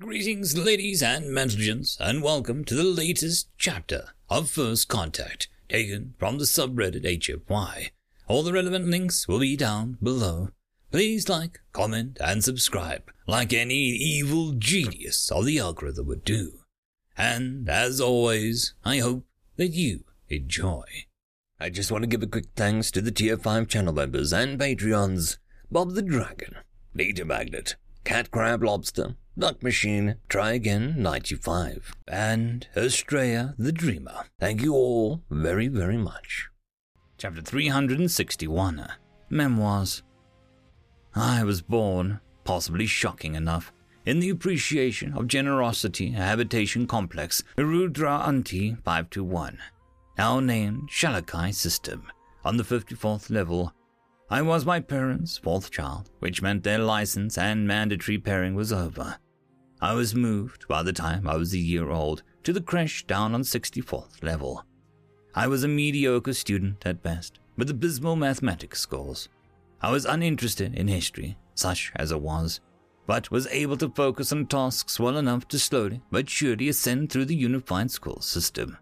Greetings, ladies and gentlemen, and welcome to the latest chapter of First Contact, taken from the subreddit HFY. All the relevant links will be down below. Please like, comment, and subscribe, like any evil genius of the algorithm would do. And as always, I hope that you enjoy. I just want to give a quick thanks to the Tier 5 channel members and Patreons Bob the Dragon, Data Magnet, Cat Crab Lobster, Duck Machine, Try Again 95, and Estrella the Dreamer. Thank you all very, very much. Chapter 361 Memoirs. I was born, possibly shocking enough, in the appreciation of generosity habitation complex Rudra Anti 521, now named Shalakai System, on the 54th level. I was my parents' fourth child, which meant their license and mandatory pairing was over. I was moved by the time I was a year old to the creche down on 64th level. I was a mediocre student at best, with abysmal mathematics scores. I was uninterested in history, such as it was, but was able to focus on tasks well enough to slowly but surely ascend through the unified school system.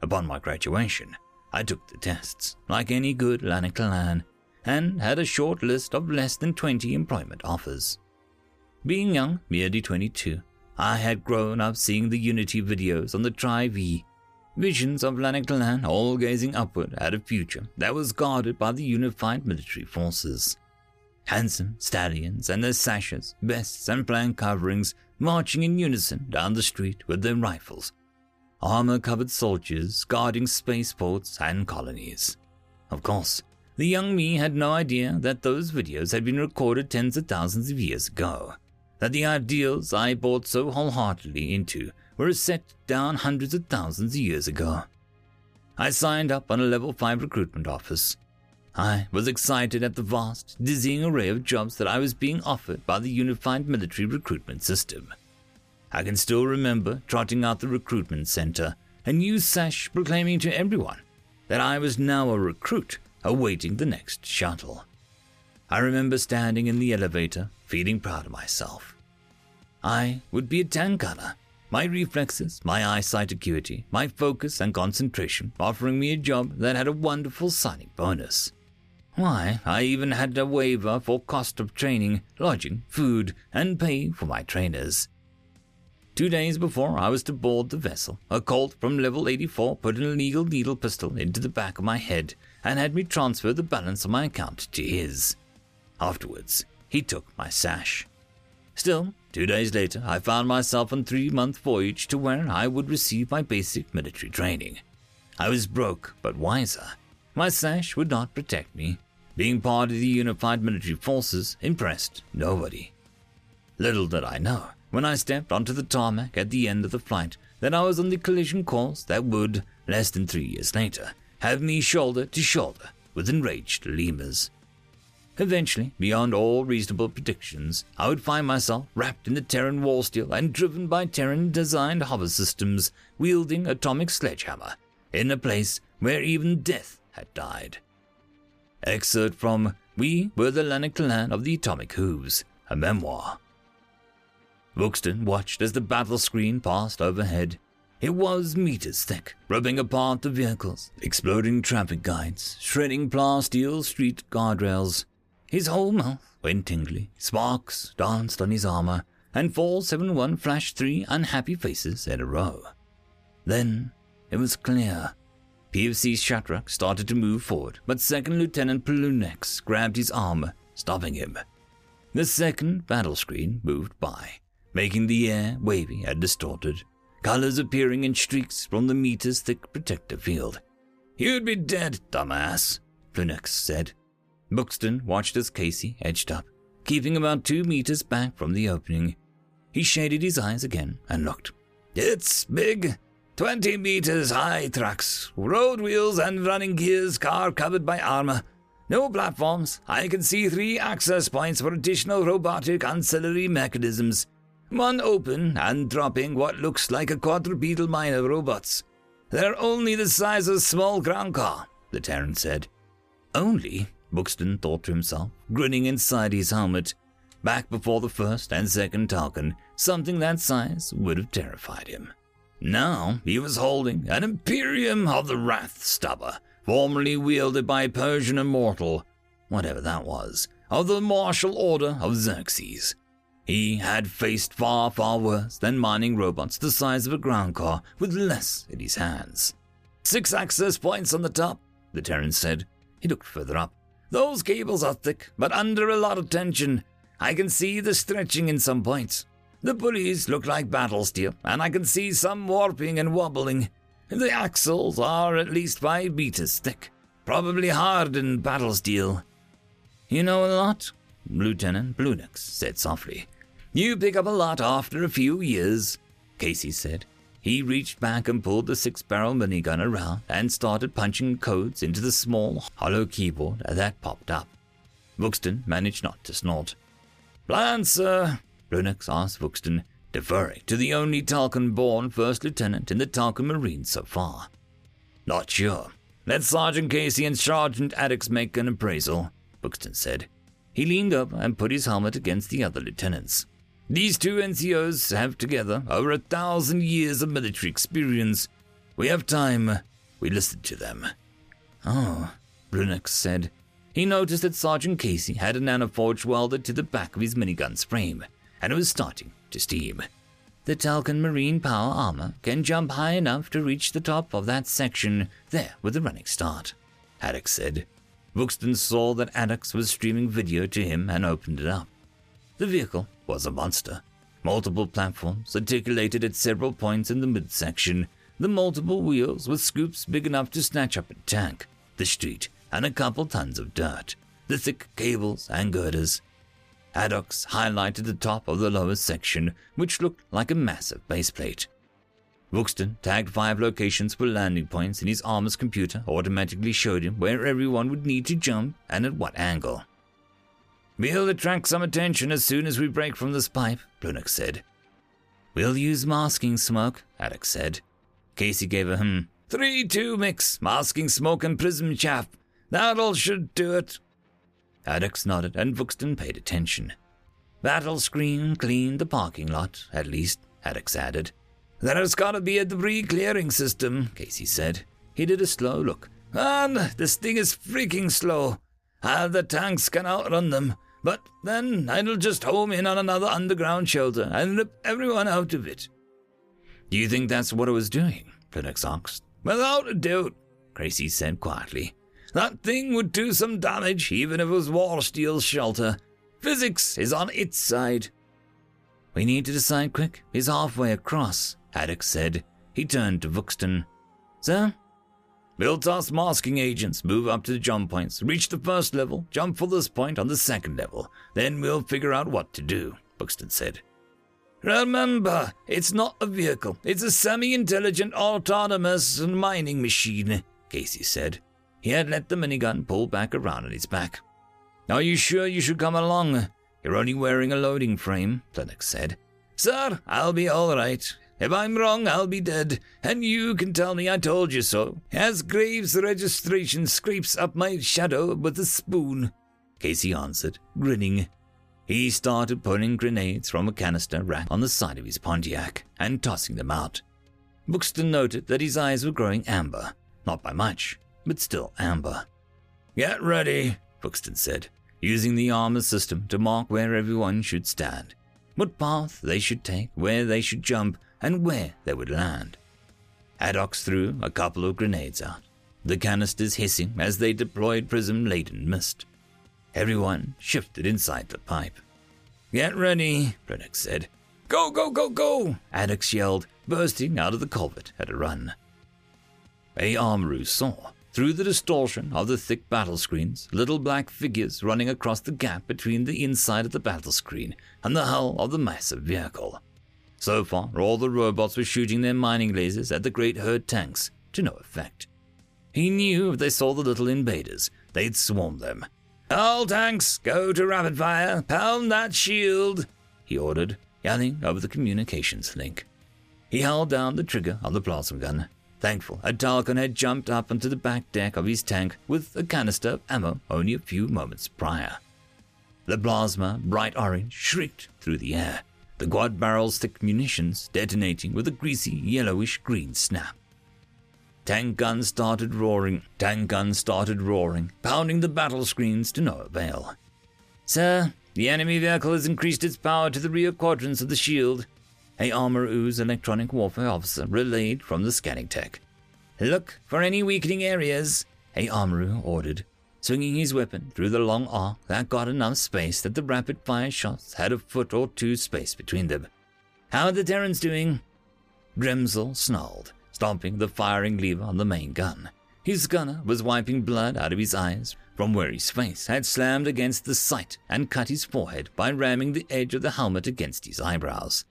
Upon my graduation, I took the tests, like any good Lanaktallan, and had a short list of less than 20 employment offers. Being young, merely 22, I had grown up seeing the Unity videos on the Tri-V, visions of Lanaktallan all gazing upward at a future that was guarded by the unified military forces. Handsome stallions and their sashes, vests, and flank coverings marching in unison down the street with their rifles. Armor covered soldiers guarding spaceports and colonies. Of course, the young me had no idea that those videos had been recorded tens of thousands of years ago that the ideals I bought so wholeheartedly into were set down hundreds of thousands of years ago. I signed up on a level 5 recruitment office. I was excited at the vast, dizzying array of jobs that I was being offered by the unified military recruitment system. I can still remember trotting out the recruitment center, a new sash proclaiming to everyone that I was now a recruit awaiting the next shuttle. I remember standing in the elevator, feeling proud of myself. I would be a Tankana, my reflexes, my eyesight acuity, my focus and concentration offering me a job that had a wonderful signing bonus. Why, I even had a waiver for cost of training, lodging, food, and pay for my trainers. Two days before I was to board the vessel, a Colt from level 84 put an illegal needle pistol into the back of my head and had me transfer the balance of my account to his. Afterwards, he took my sash. Still, two days later, I found myself on three month voyage to where I would receive my basic military training. I was broke, but wiser. My sash would not protect me. Being part of the unified military forces impressed nobody. Little did I know, when I stepped onto the tarmac at the end of the flight, that I was on the collision course that would, less than three years later, have me shoulder to shoulder with enraged lemurs. Eventually, beyond all reasonable predictions, I would find myself wrapped in the Terran wall steel and driven by Terran designed hover systems, wielding atomic sledgehammer, in a place where even death had died. Excerpt from We Were the Lanaktallan of the Atomic Hooves, a memoir. Buxton watched as the battle screen passed overhead. It was meters thick, ripping apart the vehicles, exploding traffic guides, shredding plasteel street guardrails. His whole mouth went tingly, sparks danced on his armor, and 471 flashed three unhappy faces in a row. Then it was clear. PFC's Shatrak started to move forward, but Second Lieutenant Pelunex grabbed his arm, stopping him. The second battle screen moved by, making the air wavy and distorted, colors appearing in streaks from the meter's thick protective field. You'd be dead, dumbass, Plunex said. Buxton watched as Casey edged up, keeping about two meters back from the opening. He shaded his eyes again and looked. It's big. Twenty meters high trucks, road wheels and running gears, car covered by armor. No platforms. I can see three access points for additional robotic ancillary mechanisms. One open and dropping what looks like a quadrupedal mine of robots. They're only the size of a small ground car, the Terran said. Only? Buxton thought to himself, grinning inside his helmet. back before the first and second Talcon, something that size would have terrified him. Now he was holding an Imperium of the Wrath Stubber, formerly wielded by a Persian immortal, whatever that was, of the martial order of Xerxes. He had faced far, far worse than mining robots the size of a ground car with less in his hands. Six access points on the top, the Terran said. He looked further up. Those cables are thick, but under a lot of tension. I can see the stretching in some points. The pulleys look like battle steel, and I can see some warping and wobbling. The axles are at least five meters thick, probably hardened battle steel. You know a lot? Lieutenant Bluenix said softly. You pick up a lot after a few years, Casey said. He reached back and pulled the six barrel minigun around and started punching codes into the small, hollow keyboard that popped up. Buxton managed not to snort. Plan, sir, Bluenix asked Buxton, deferring to the only Telkan born first lieutenant in the Telkan Marines so far. Not sure. Let Sergeant Casey and Sergeant Addix make an appraisal, Buxton said. He leaned up and put his helmet against the other lieutenants. These two NCOs have together over a thousand years of military experience. We have time. We listen to them. Ah, oh, Bluenix said. He noticed that Sergeant Casey had a nanoforge welded to the back of his minigun's frame, and it was starting to steam. The Telkan marine power armor can jump high enough to reach the top of that section there with a running start, Addix said. Buxton saw that Addix was streaming video to him and opened it up. The vehicle was a monster. Multiple platforms articulated at several points in the midsection, the multiple wheels with scoops big enough to snatch up a tank, the street, and a couple tons of dirt, the thick cables and girders. Addix highlighted the top of the lower section, which looked like a massive baseplate. Buxton tagged five locations for landing points, and his armor's computer automatically showed him where everyone would need to jump and at what angle. We'll attract some attention as soon as we break from this pipe, Bluenix said. We'll use masking smoke, Addix said. Casey gave a hmm. Three, two mix, masking smoke and prism chaff. That'll should do it. Addix nodded and Buxton paid attention. Battle screen cleaned the parking lot, at least, Addix added. There's gotta be a debris clearing system, Casey said. He did a slow look. And this thing is freaking slow. How the tanks can outrun them. But then I'll just home in on another underground shelter and rip everyone out of it. Do you think that's what it was doing? Bluenix asked. Without a doubt, Casey said quietly. That thing would do some damage even if it was war steel shelter. Physics is on its side. We need to decide quick. He's halfway across, Addix said. He turned to Buxton. Sir, We'll masking agents, move up to the jump points, reach the first level, jump for this point on the second level. Then we'll figure out what to do, Buxton said. Remember, it's not a vehicle. It's a semi-intelligent, autonomous mining machine, Casey said. He had let the minigun pull back around on his back. Are you sure you should come along? You're only wearing a loading frame, Lennox said. Sir, I'll be all right. If I'm wrong, I'll be dead, and you can tell me I told you so, as Graves' registration scrapes up my shadow with a spoon. Casey answered, grinning. He started pulling grenades from a canister rack on the side of his Pontiac and tossing them out. Buxton noted that his eyes were growing amber, not by much, but still amber. Get ready, Buxton said, using the armor system to mark where everyone should stand, what path they should take, where they should jump, and where they would land. Addix threw a couple of grenades out, the canisters hissing as they deployed prism laden mist. Everyone shifted inside the pipe. Get ready, Bluenix said. Go, go, go, go! Addix yelled, bursting out of the culvert at a run. A armorer saw, through the distortion of the thick battle screens, little black figures running across the gap between the inside of the battle screen and the hull of the massive vehicle. So far, all the robots were shooting their mining lasers at the great herd tanks, to no effect. He knew if they saw the little invaders, they'd swarm them. All tanks, go to rapid fire, pound that shield, he ordered, yelling over the communications link. He held down the trigger on the plasma gun, thankful a Telkan had jumped up onto the back deck of his tank with a canister of ammo only a few moments prior. The plasma, bright orange, shrieked through the air, the quad barrel's thick munitions detonating with a greasy yellowish green snap. Tank guns started roaring, tank guns started roaring, pounding the battle screens to no avail. Sir, the enemy vehicle has increased its power to the rear quadrants of the shield, a armor ooze electronic warfare officer relayed from the scanning tech. Look for any weakening areas, a armorer ordered, swinging his weapon through the long arc that got enough space that the rapid fire shots had a foot or two space between them. How are the Terrans doing? Dremsel snarled, stomping the firing lever on the main gun. His gunner was wiping blood out of his eyes from where his face had slammed against the sight and cut his forehead by ramming the edge of the helmet against his eyebrows.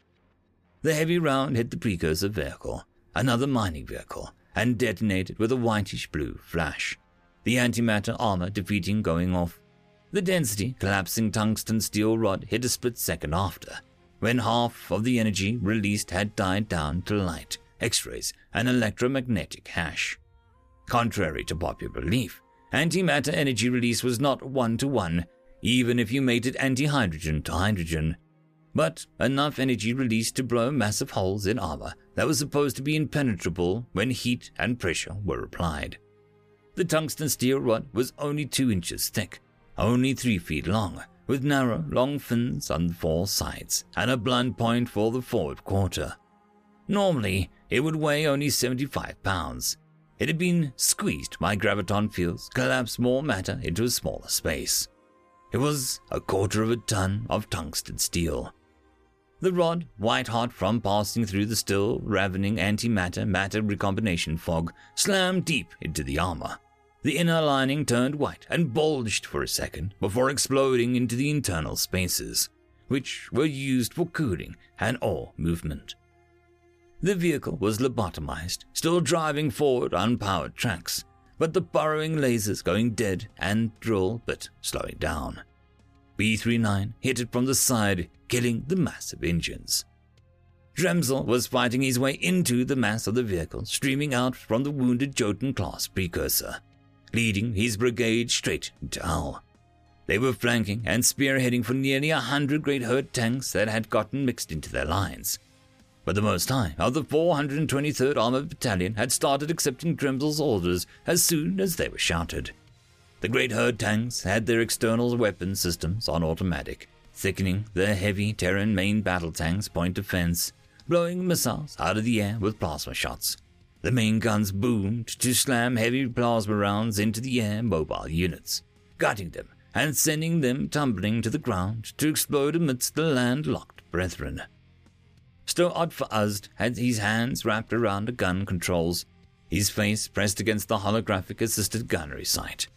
The heavy round hit the precursor vehicle, another mining vehicle, and detonated with a whitish blue flash. The antimatter armor defeating going off. The density collapsing tungsten steel rod hit a split second after, when half of the energy released had died down to light, X rays, and electromagnetic hash. Contrary to popular belief, antimatter energy release was not one to one, even if you mated antihydrogen to hydrogen, but enough energy released to blow massive holes in armor that was supposed to be impenetrable when heat and pressure were applied. The tungsten steel rod was only two inches thick, only three feet long, with narrow, long fins on the four sides and a blunt point for the forward quarter. Normally, it would weigh only 75 pounds, it had been squeezed by graviton fields, collapsed more matter into a smaller space. It was a quarter of a ton of tungsten steel. The rod, white hot from passing through the still ravening antimatter matter recombination fog, slammed deep into the armor. The inner lining turned white and bulged for a second before exploding into the internal spaces, which were used for cooling and ore movement. The vehicle was lobotomized, still driving forward on powered tracks, but the burrowing lasers going dead and drill bit slowing down. B-39 hit it from the side, killing the massive engines. Dremsel was fighting his way into the mass of the vehicle, streaming out from the wounded Jotun class precursor, leading his brigade straight into Hull. They were flanking and spearheading for nearly a hundred great herd tanks that had gotten mixed into their lines but the Most High of the 423rd Armored Battalion had started accepting Dremsel's orders as soon as they were shouted. The great herd tanks had their external weapon systems on automatic, thickening their heavy Terran main battle tanks' point defense, blowing missiles out of the air with plasma shots. The main guns boomed to slam heavy plasma rounds into the air mobile units, gutting them and sending them tumbling to the ground to explode amidst the landlocked brethren. Still for Uzd had his hands wrapped around the gun controls, his face pressed against the holographic assisted gunnery sight.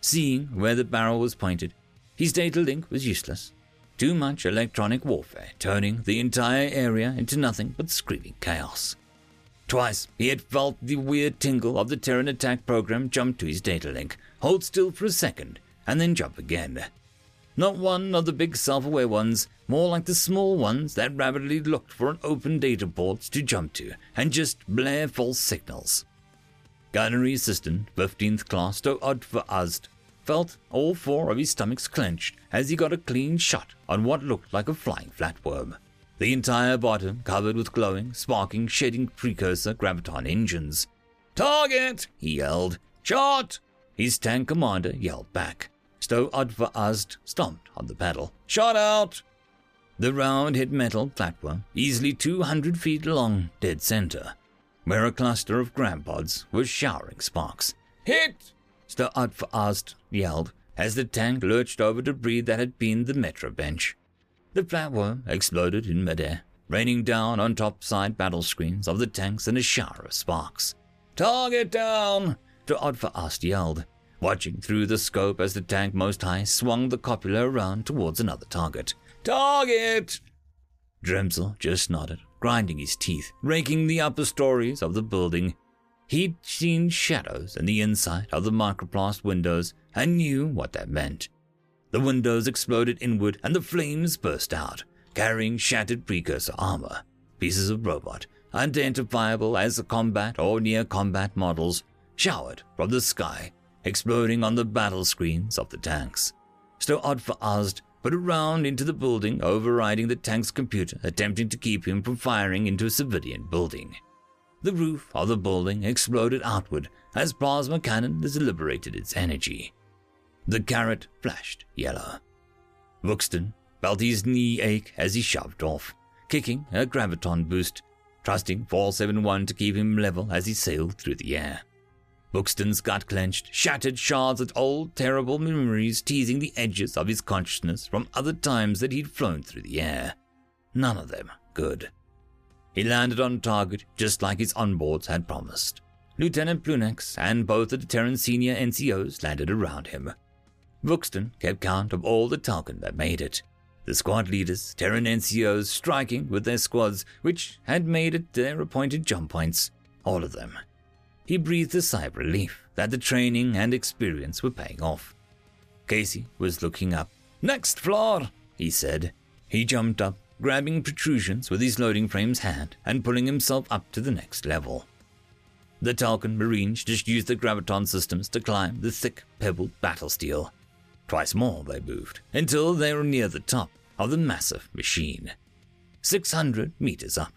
Seeing where the barrel was pointed, his data link was useless. Too much electronic warfare, turning the entire area into nothing but screaming chaos. Twice he had felt the weird tingle of the Terran attack program jump to his data link, hold still for a second, and then jump again. Not one of the big self aware ones, more like the small ones that rapidly looked for an open data port to jump to and just blare false signals. Gunnery Assistant, 15th Class, to odd for Uzd, felt all four of his stomachs clenched as he got a clean shot on what looked like a flying flatworm. The entire bottom covered with glowing, sparking, shedding precursor graviton engines. Target! he yelled. Shot! His tank commander yelled back. Stow Udva stomped on the pedal. Shot out! The round hit metal platform, easily 200 feet long, dead center, where a cluster of gram pods was showering sparks. Hit! Stow Udva yelled as the tank lurched over debris that had been the metro bench. The platform exploded in midair, raining down on topside battle screens of the tanks in a shower of sparks. Target down! The Udva yelled watching through the scope as the tank most high swung the copula around towards another target. Target! Dremsel just nodded, grinding his teeth, raking the upper stories of the building. He'd seen shadows in the inside of the microplast windows and knew what that meant. The windows exploded inward and the flames burst out, carrying shattered precursor armor, pieces of robot, identifiable as combat or near combat models, showered from the sky exploding on the battle screens of the tanks. Still odd for Uzd put a round into the building, overriding the tank's computer, attempting to keep him from firing into a civilian building. The roof of the building exploded outward as plasma cannon liberated its energy. The carrot flashed yellow. Buxton felt his knee ache as he shoved off, kicking a graviton boost, trusting 471 to keep him level as he sailed through the air. Buxton's gut clenched, shattered shards of old terrible memories teasing the edges of his consciousness from other times that he'd flown through the air. None of them good. He landed on target just like his onboards had promised. Lieutenant Plunex and both of the Terran senior NCOs landed around him. Buxton kept count of all the Telkan that made it. The squad leaders, Terran NCOs, striking with their squads, which had made it their appointed jump points. All of them. He breathed a sigh of relief that the training and experience were paying off. Casey was looking up. Next floor, he said. He jumped up, grabbing protrusions with his loading frame's hand and pulling himself up to the next level. The Telkan Marines just used the graviton systems to climb the thick, pebbled battle steel. Twice more they moved, until they were near the top of the massive machine. 600 meters up.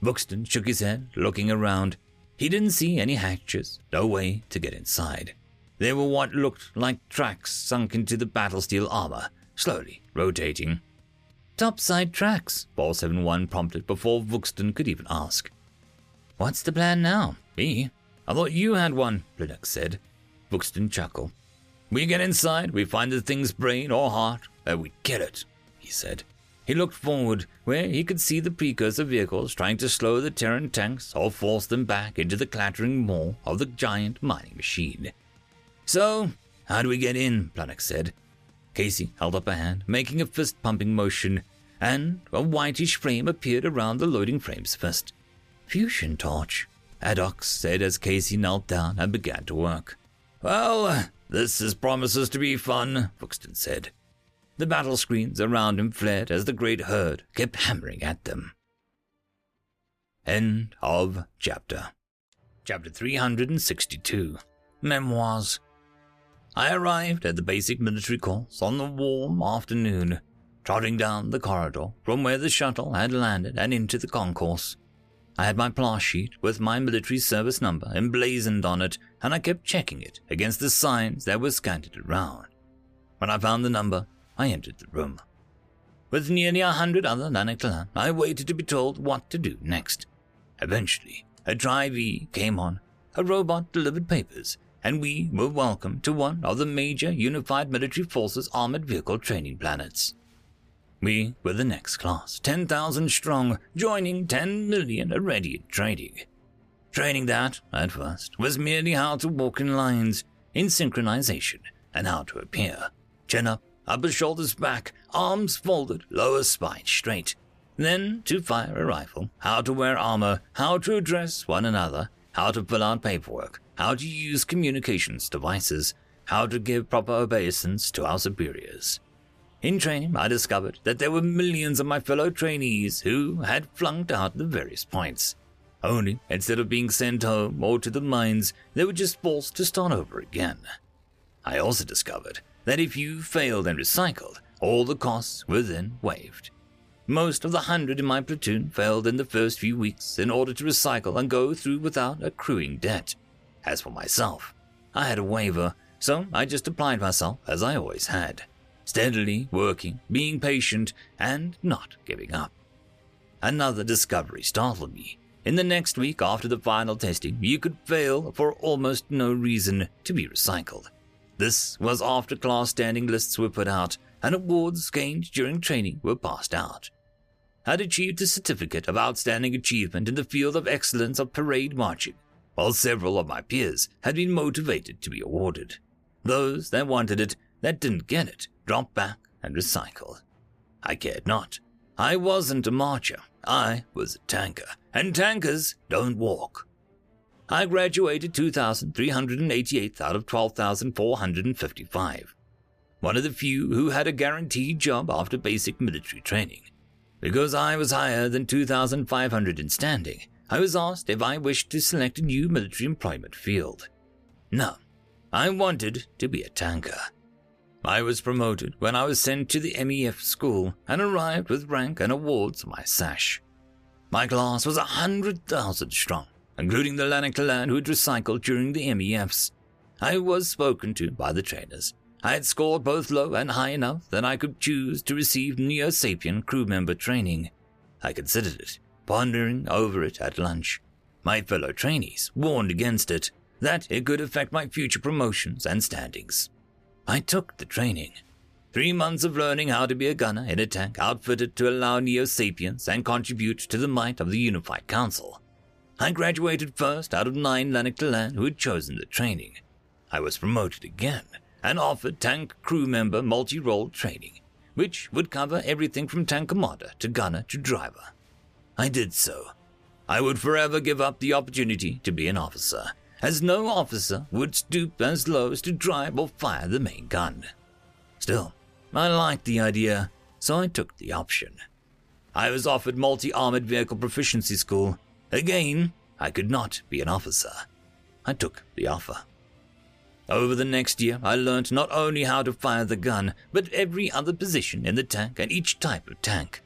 Buxton shook his head, looking around, he didn't see any hatches, no way to get inside. There were what looked like tracks sunk into the battle steel armor, slowly rotating. Topside tracks, 471 prompted before Buxton could even ask. What's the plan now? Me? I thought you had one, Linux said. Buxton chuckled. We get inside, we find the thing's brain or heart, and we kill it, he said. He looked forward, where he could see the precursor vehicles trying to slow the Terran tanks or force them back into the clattering maw of the giant mining machine. So, how do we get in? Planek said. Casey held up a hand, making a fist pumping motion, and a whitish flame appeared around the loading frame's fist. Fusion torch, Addox said as Casey knelt down and began to work. Well, this is promises to be fun, Buxton said. The battle screens around him flared as the great herd kept hammering at them. End of chapter. Chapter 362 Memoirs. I arrived at the basic military course on the warm afternoon, trotting down the corridor from where the shuttle had landed and into the concourse. I had my pass sheet with my military service number emblazoned on it, and I kept checking it against the signs that were scattered around. When I found the number, I entered the room. With nearly a hundred other Lanaktallan, I waited to be told what to do next. Eventually, a Tri-V came on, a robot delivered papers, and we were welcomed to one of the major Unified Military Forces armored vehicle training planets. We were the next class, 10,000 strong, joining 10 million already in training. Training that, at first, was merely how to walk in lines, in synchronization, and how to appear, chin up, upper shoulders back, arms folded, lower spine straight. Then to fire a rifle, how to wear armor, how to address one another, how to fill out paperwork, how to use communications devices, how to give proper obeisance to our superiors. In training, I discovered that there were millions of my fellow trainees who had flunked out the various points. Only, instead of being sent home or to the mines, they were just forced to start over again. I also discovered that if you failed and recycled, all the costs were then waived. Most of the hundred in my platoon failed in the first few weeks in order to recycle and go through without accruing debt. As for myself, I had a waiver, so I just applied myself as I always had, steadily working, being patient, and not giving up. Another discovery startled me. In the next week after the final testing, you could fail for almost no reason to be recycled. This was after class standing lists were put out and awards gained during training were passed out. I'd achieved a certificate of outstanding achievement in the field of excellence of parade marching, while several of my peers had been motivated to be awarded. Those that wanted it, that didn't get it, dropped back and recycled. I cared not. I wasn't a marcher. I was a tanker, and tankers don't walk. I graduated 2,388 out of 12,455. One of the few who had a guaranteed job after basic military training. Because I was higher than 2,500 in standing, I was asked if I wished to select a new military employment field. No, I wanted to be a tanker. I was promoted when I was sent to the MEF school and arrived with rank and awards on my sash. My class was a hundred thousand strong, including the Lanaktallan who had recycled during the MEFs. I was spoken to by the trainers. I had scored both low and high enough that I could choose to receive Neo Sapien crew member training. I considered it, pondering over it at lunch. My fellow trainees warned against it, that it could affect my future promotions and standings. I took the training. Three months of learning how to be a gunner in a tank outfitted to allow Neo Sapiens and contribute to the might of the Unified Council. I graduated first out of nine Lanaktallan who had chosen the training. I was promoted again and offered tank crew member multi-role training, which would cover everything from tank commander to gunner to driver. I did so. I would forever give up the opportunity to be an officer, as no officer would stoop as low as to drive or fire the main gun. Still, I liked the idea, so I took the option. I was offered multi armored vehicle proficiency school. Again, I could not be an officer. I took the offer. Over the next year, I learned not only how to fire the gun, but every other position in the tank and each type of tank.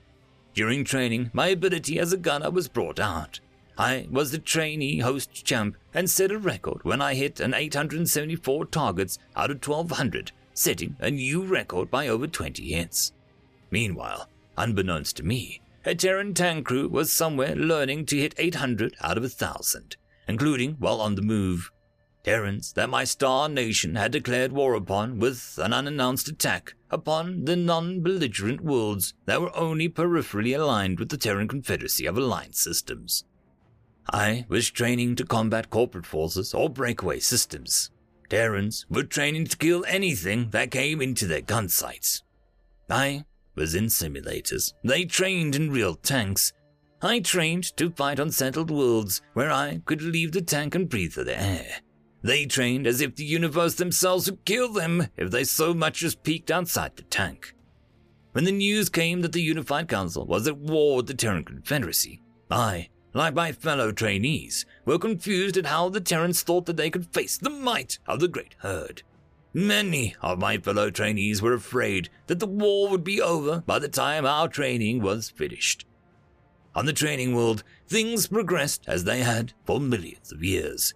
During training, my ability as a gunner was brought out. I was the trainee host champ and set a record when I hit an 874 targets out of 1200, setting a new record by over 20 hits. Meanwhile, unbeknownst to me, a Terran tank crew was somewhere learning to hit 800 out of a 1000, including while on the move. Terrans that my star nation had declared war upon with an unannounced attack upon the non belligerent worlds that were only peripherally aligned with the Terran Confederacy of Alliance systems. I was training to combat corporate forces or breakaway systems. Terrans were training to kill anything that came into their gun sights. I was in simulators. They trained in real tanks. I trained to fight on settled worlds where I could leave the tank and breathe the air. They trained as if the universe themselves would kill them if they so much as peeked outside the tank. When the news came that the Unified Council was at war with the Terran Confederacy, I, like my fellow trainees, were confused at how the Terrans thought that they could face the might of the Great Herd. Many of my fellow trainees were afraid that the war would be over by the time our training was finished. On the training world, things progressed as they had for millions of years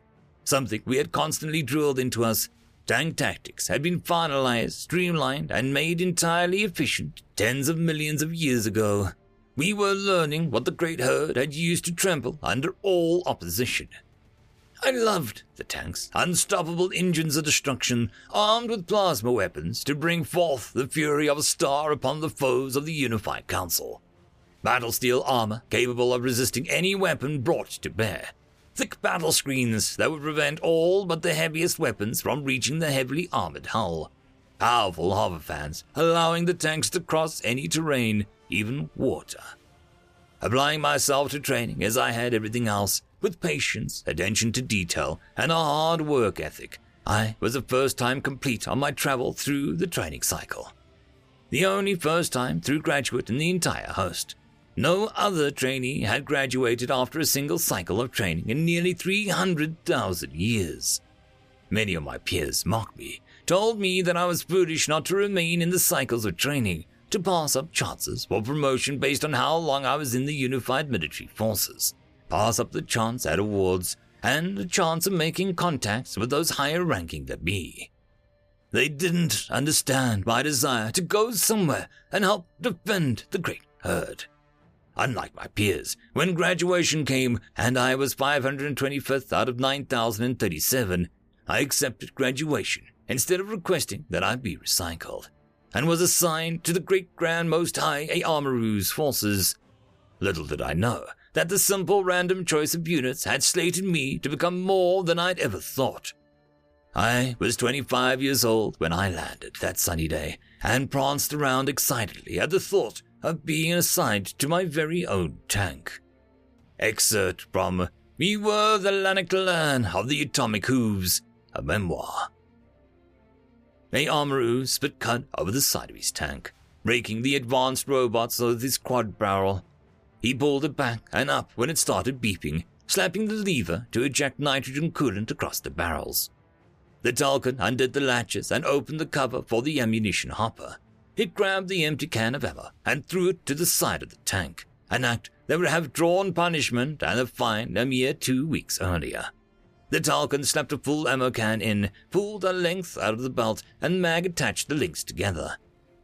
something we had constantly drilled into us. Tank tactics had been finalized, streamlined, and made entirely efficient tens of millions of years ago. We were learning what the Great Herd had used to trample under all opposition. I loved the tanks, unstoppable engines of destruction, armed with plasma weapons to bring forth the fury of a star upon the foes of the Unified Council. Battle steel armor capable of resisting any weapon brought to bear, thick battle screens that would prevent all but the heaviest weapons from reaching the heavily armored hull. Powerful hover fans, allowing the tanks to cross any terrain, even water. Applying myself to training as I had everything else, with patience, attention to detail, and a hard work ethic, I was the first time complete on my travel through the training cycle. The only first time through graduate in the entire host. No other trainee had graduated after a single cycle of training in nearly 300,000 years. Many of my peers mocked me, told me that I was foolish not to remain in the cycles of training, to pass up chances for promotion based on how long I was in the unified military forces, pass up the chance at awards, and the chance of making contacts with those higher ranking than me. They didn't understand my desire to go somewhere and help defend the great herd. Unlike my peers, when graduation came and I was 525th out of 9,037, I accepted graduation instead of requesting that I be recycled, and was assigned to the Great Grand Most High Aamaru's forces. Little did I know that the simple random choice of units had slated me to become more than I'd ever thought. I was 25 years old when I landed that sunny day and pranced around excitedly at the thought of being assigned to my very own tank. Excerpt from We Were the Lanaktallan of the Atomic Hooves, a memoir. A Amaru spit cut over the side of his tank, raking the advanced robots with his quad barrel. He pulled it back and up when it started beeping, slapping the lever to eject nitrogen coolant across the barrels. The Telkan undid the latches and opened the cover for the ammunition hopper. It grabbed the empty can of ammo and threw it to the side of the tank, an act that would have drawn punishment and a fine a mere two weeks earlier. The Telkan slapped a full ammo can in, pulled a length out of the belt, and Mag attached the links together.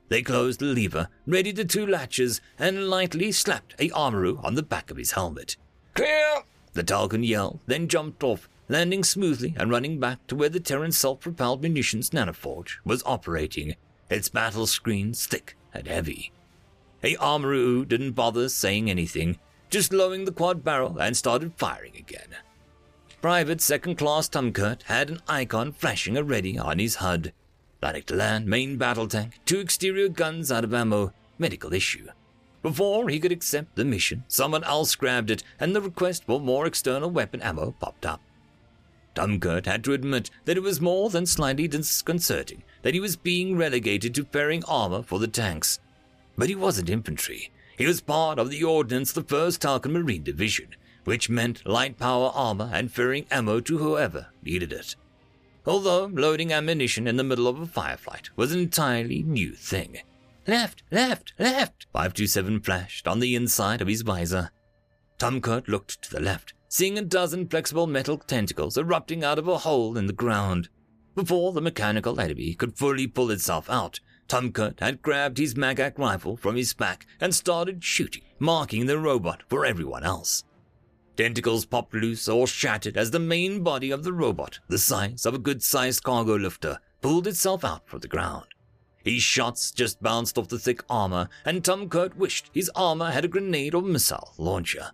They closed the lever, readied the two latches, and lightly slapped a Amaru on the back of his helmet. Clear! The Talcon yelled, then jumped off, landing smoothly and running back to where the Terran self-propelled munitions nanoforge was operating, its battle screens thick and heavy. A Amaru didn't bother saying anything, just lowering the quad barrel and started firing again. Private Second Class Tumkert had an icon flashing already on his HUD. Planet Land main battle tank, two exterior guns out of ammo, medical issue. Before he could accept the mission, someone else grabbed it, and the request for more external weapon ammo popped up. Tumkert had to admit that it was more than slightly disconcerting that he was being relegated to ferrying armor for the tanks. But he wasn't infantry. He was part of the Ordnance, the 1st Telkan Marine Division, which meant light power armor and firing ammo to whoever needed it. Although loading ammunition in the middle of a firefight was an entirely new thing. Left, left, left, 527 flashed on the inside of his visor. Tumkert looked to the left, seeing a dozen flexible metal tentacles erupting out of a hole in the ground. Before the mechanical enemy could fully pull itself out, Tumkert had grabbed his Magak rifle from his back and started shooting, marking the robot for everyone else. Tentacles popped loose or shattered as the main body of the robot, the size of a good sized cargo lifter, pulled itself out from the ground. His shots just bounced off the thick armor, and Tumkert wished his armor had a grenade or missile launcher.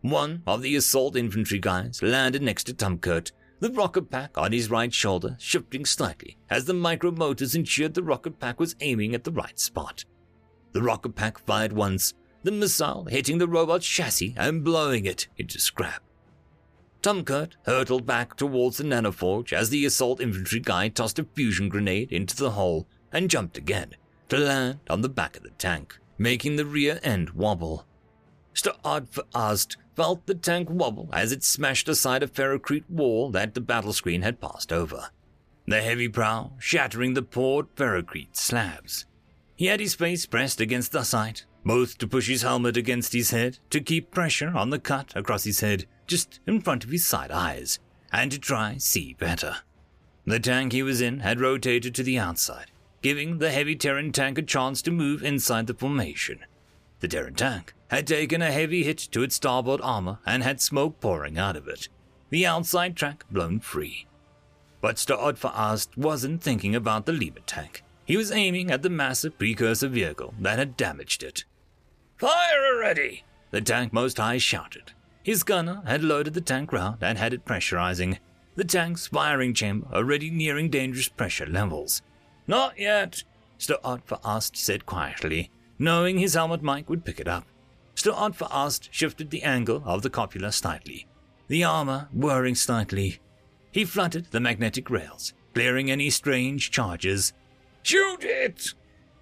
One of the assault infantry guys landed next to Tumkert, the rocket pack on his right shoulder shifting slightly as the micro motors ensured the rocket pack was aiming at the right spot. The rocket pack fired once, the missile hitting the robot's chassis and blowing it into scrap. Tumkert hurtled back towards the nanoforge as the assault infantry guy tossed a fusion grenade into the hole and jumped again to land on the back of the tank, making the rear end wobble. For Ast felt the tank wobble as it smashed aside a ferrocrete wall that the battle screen had passed over. The heavy prow shattering the poured ferrocrete slabs. He had his face pressed against the side, both to push his helmet against his head to keep pressure on the cut across his head just in front of his side eyes, and to try see better. The tank he was in had rotated to the outside, giving the heavy Terran tank a chance to move inside the formation. The Terran tank had taken a heavy hit to its starboard armor and had smoke pouring out of it, the outside track blown free. But Stodfast wasn't thinking about the Lima tank. He was aiming at the massive precursor vehicle that had damaged it. Fire already! The tank most high shouted. His gunner had loaded the tank round and had it pressurizing, the tank's firing chamber already nearing dangerous pressure levels. Not yet, Stodfast said quietly, knowing his helmet mic would pick it up. Stodfast shifted the angle of the copula slightly, the armor whirring slightly. He fluttered the magnetic rails, clearing any strange charges. Shoot it!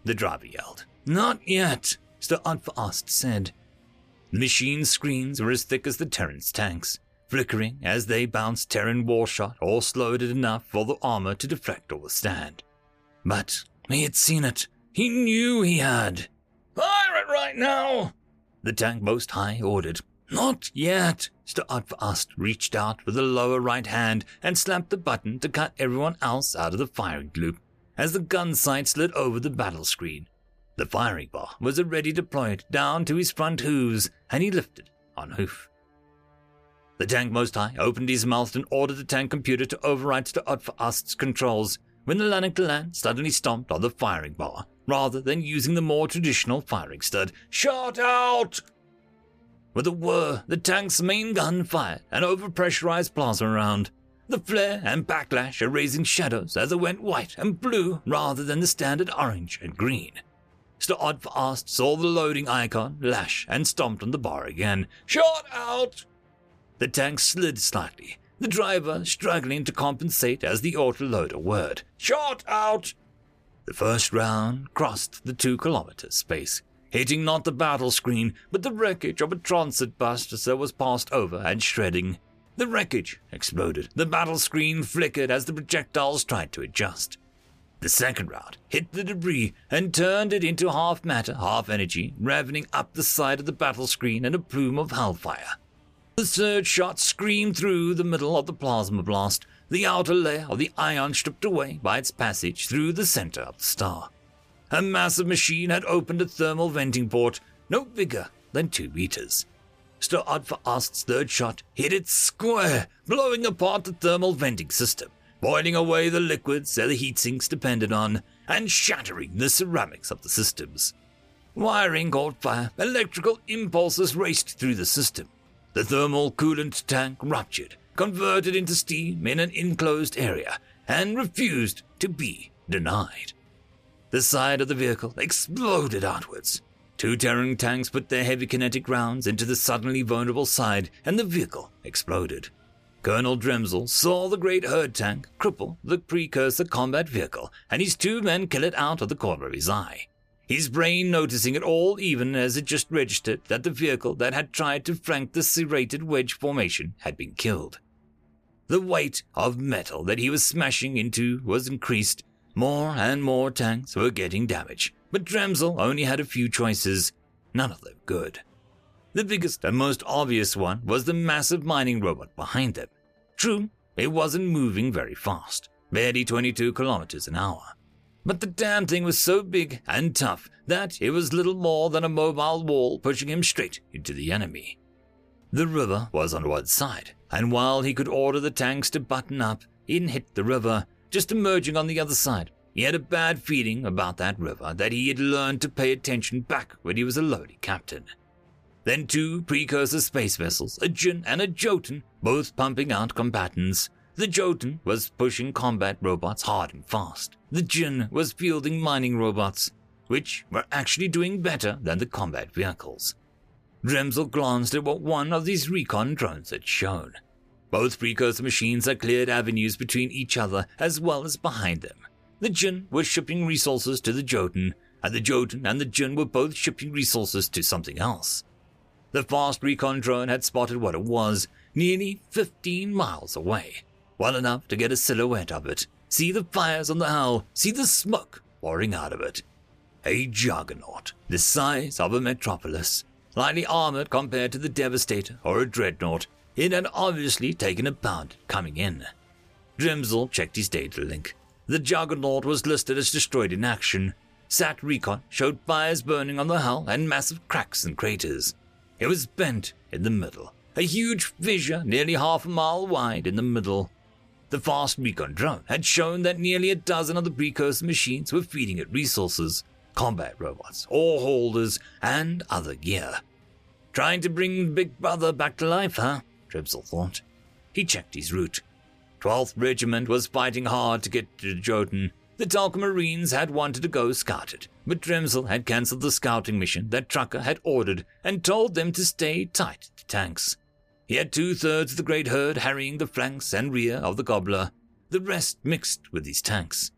The driver yelled. Not yet, Stodfast said. The machine screens were as thick as the Terran's tanks, flickering as they bounced Terran warshot or slowed it enough for the armor to deflect or withstand. But he had seen it. He knew he had. Fire it right now! The tank most high ordered. Not yet. Mr. Stodfast reached out with the lower right hand and slapped the button to cut everyone else out of the firing loop as the gun sight slid over the battle screen. The firing bar was already deployed down to his front hooves, and he lifted on hoof. The tank most high opened his mouth and ordered the tank computer to override Stodfast's controls when the Lanaktallan suddenly stomped on the firing bar rather than using the more traditional firing stud. Shot out! With a whir, the tank's main gun fired an overpressurized plasma round. The flare and backlash erasing shadows as it went white and blue rather than the standard orange and green. Stodfast saw the loading icon lash and stomped on the bar again. Shot out! The tank slid slightly, the driver struggling to compensate as the autoloader whirred. Shot out! The first round crossed the two kilometer space, hitting not the battle screen, but the wreckage of a transit bus that was passed over and shredding. The wreckage exploded. The battle screen flickered as the projectiles tried to adjust. The second round hit the debris and turned it into half matter, half energy, ravening up the side of the battle screen in a plume of hellfire. The third shot screamed through the middle of the plasma blast, the outer layer of the ion stripped away by its passage through the center of the star. A massive machine had opened a thermal venting port no bigger than two meters. For Ost's third shot hit it square, blowing apart the thermal venting system boiling away the liquids that the heat sinks depended on, and shattering the ceramics of the systems. Wiring caught fire, electrical impulses raced through the system. The thermal coolant tank ruptured, converted into steam in an enclosed area, and refused to be denied. The side of the vehicle exploded outwards. Two Terran tanks put their heavy kinetic rounds into the suddenly vulnerable side, and the vehicle exploded. Colonel Dremzel saw the great herd tank cripple the precursor combat vehicle and his two men kill it out of the corner of his eye. His brain noticing it all even as it just registered that the vehicle that had tried to flank the serrated wedge formation had been killed. The weight of metal that he was smashing into was increased. More and more tanks were getting damaged, but Dremzel only had a few choices, none of them good. The biggest and most obvious one was the massive mining robot behind them. True, it wasn't moving very fast, barely 22 kilometers an hour. But the damn thing was so big and tough that it was little more than a mobile wall pushing him straight into the enemy. The river was on one side, and while he could order the tanks to button up, didn't hit the river, just emerging on the other side. He had a bad feeling about that river that he had learned to pay attention back when he was a lowly captain. Then two precursor space vessels, a Jin and a Jotun, both pumping out combatants. The Jotun was pushing combat robots hard and fast. The Jin was fielding mining robots, which were actually doing better than the combat vehicles. Dremzel glanced at what one of these recon drones had shown. Both precursor machines had cleared avenues between each other as well as behind them. The Jin was shipping resources to the Jotun, and the Jotun and the Jin were both shipping resources to something else. The fast recon drone had spotted what it was, nearly 15 miles away. Well enough to get a silhouette of it, see the fires on the hull, see the smoke pouring out of it. A juggernaut, the size of a metropolis, lightly armored compared to the Devastator or a Dreadnought. It had obviously taken a pound coming in. Dremzel checked his data link. The Juggernaut was listed as destroyed in action. SAT Recon showed fires burning on the hull and massive cracks and craters. It was bent in the middle, a huge fissure nearly half a mile wide in the middle. The fast recon drone had shown that nearly a dozen of the precursor machines were feeding it resources, combat robots, ore holders, and other gear. Trying to bring Big Brother back to life, huh? Dremzel thought. He checked his route. 12th Regiment was fighting hard to get to Jotun, the Telkan Marines had wanted to go scouted, but Dremzel had cancelled the scouting mission that Trucker had ordered and told them to stay tight to tanks. He had two thirds of the great herd harrying the flanks and rear of the Gobbler, the rest mixed with these tanks.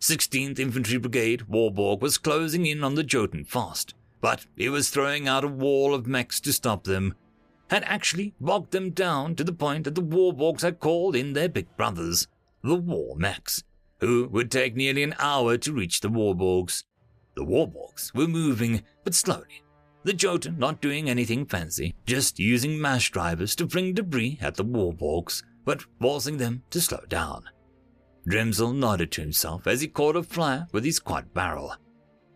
16th Infantry Brigade Warborg was closing in on the Jotun fast, but it was throwing out a wall of mechs to stop them, had actually bogged them down to the point that the Warborgs had called in their big brothers, the War Mechs who would take nearly an hour to reach the warborgs. The warborgs were moving, but slowly. The Jotun not doing anything fancy, just using mass drivers to fling debris at the warborgs, but forcing them to slow down. Dremzel nodded to himself as he caught a flyer with his quad barrel.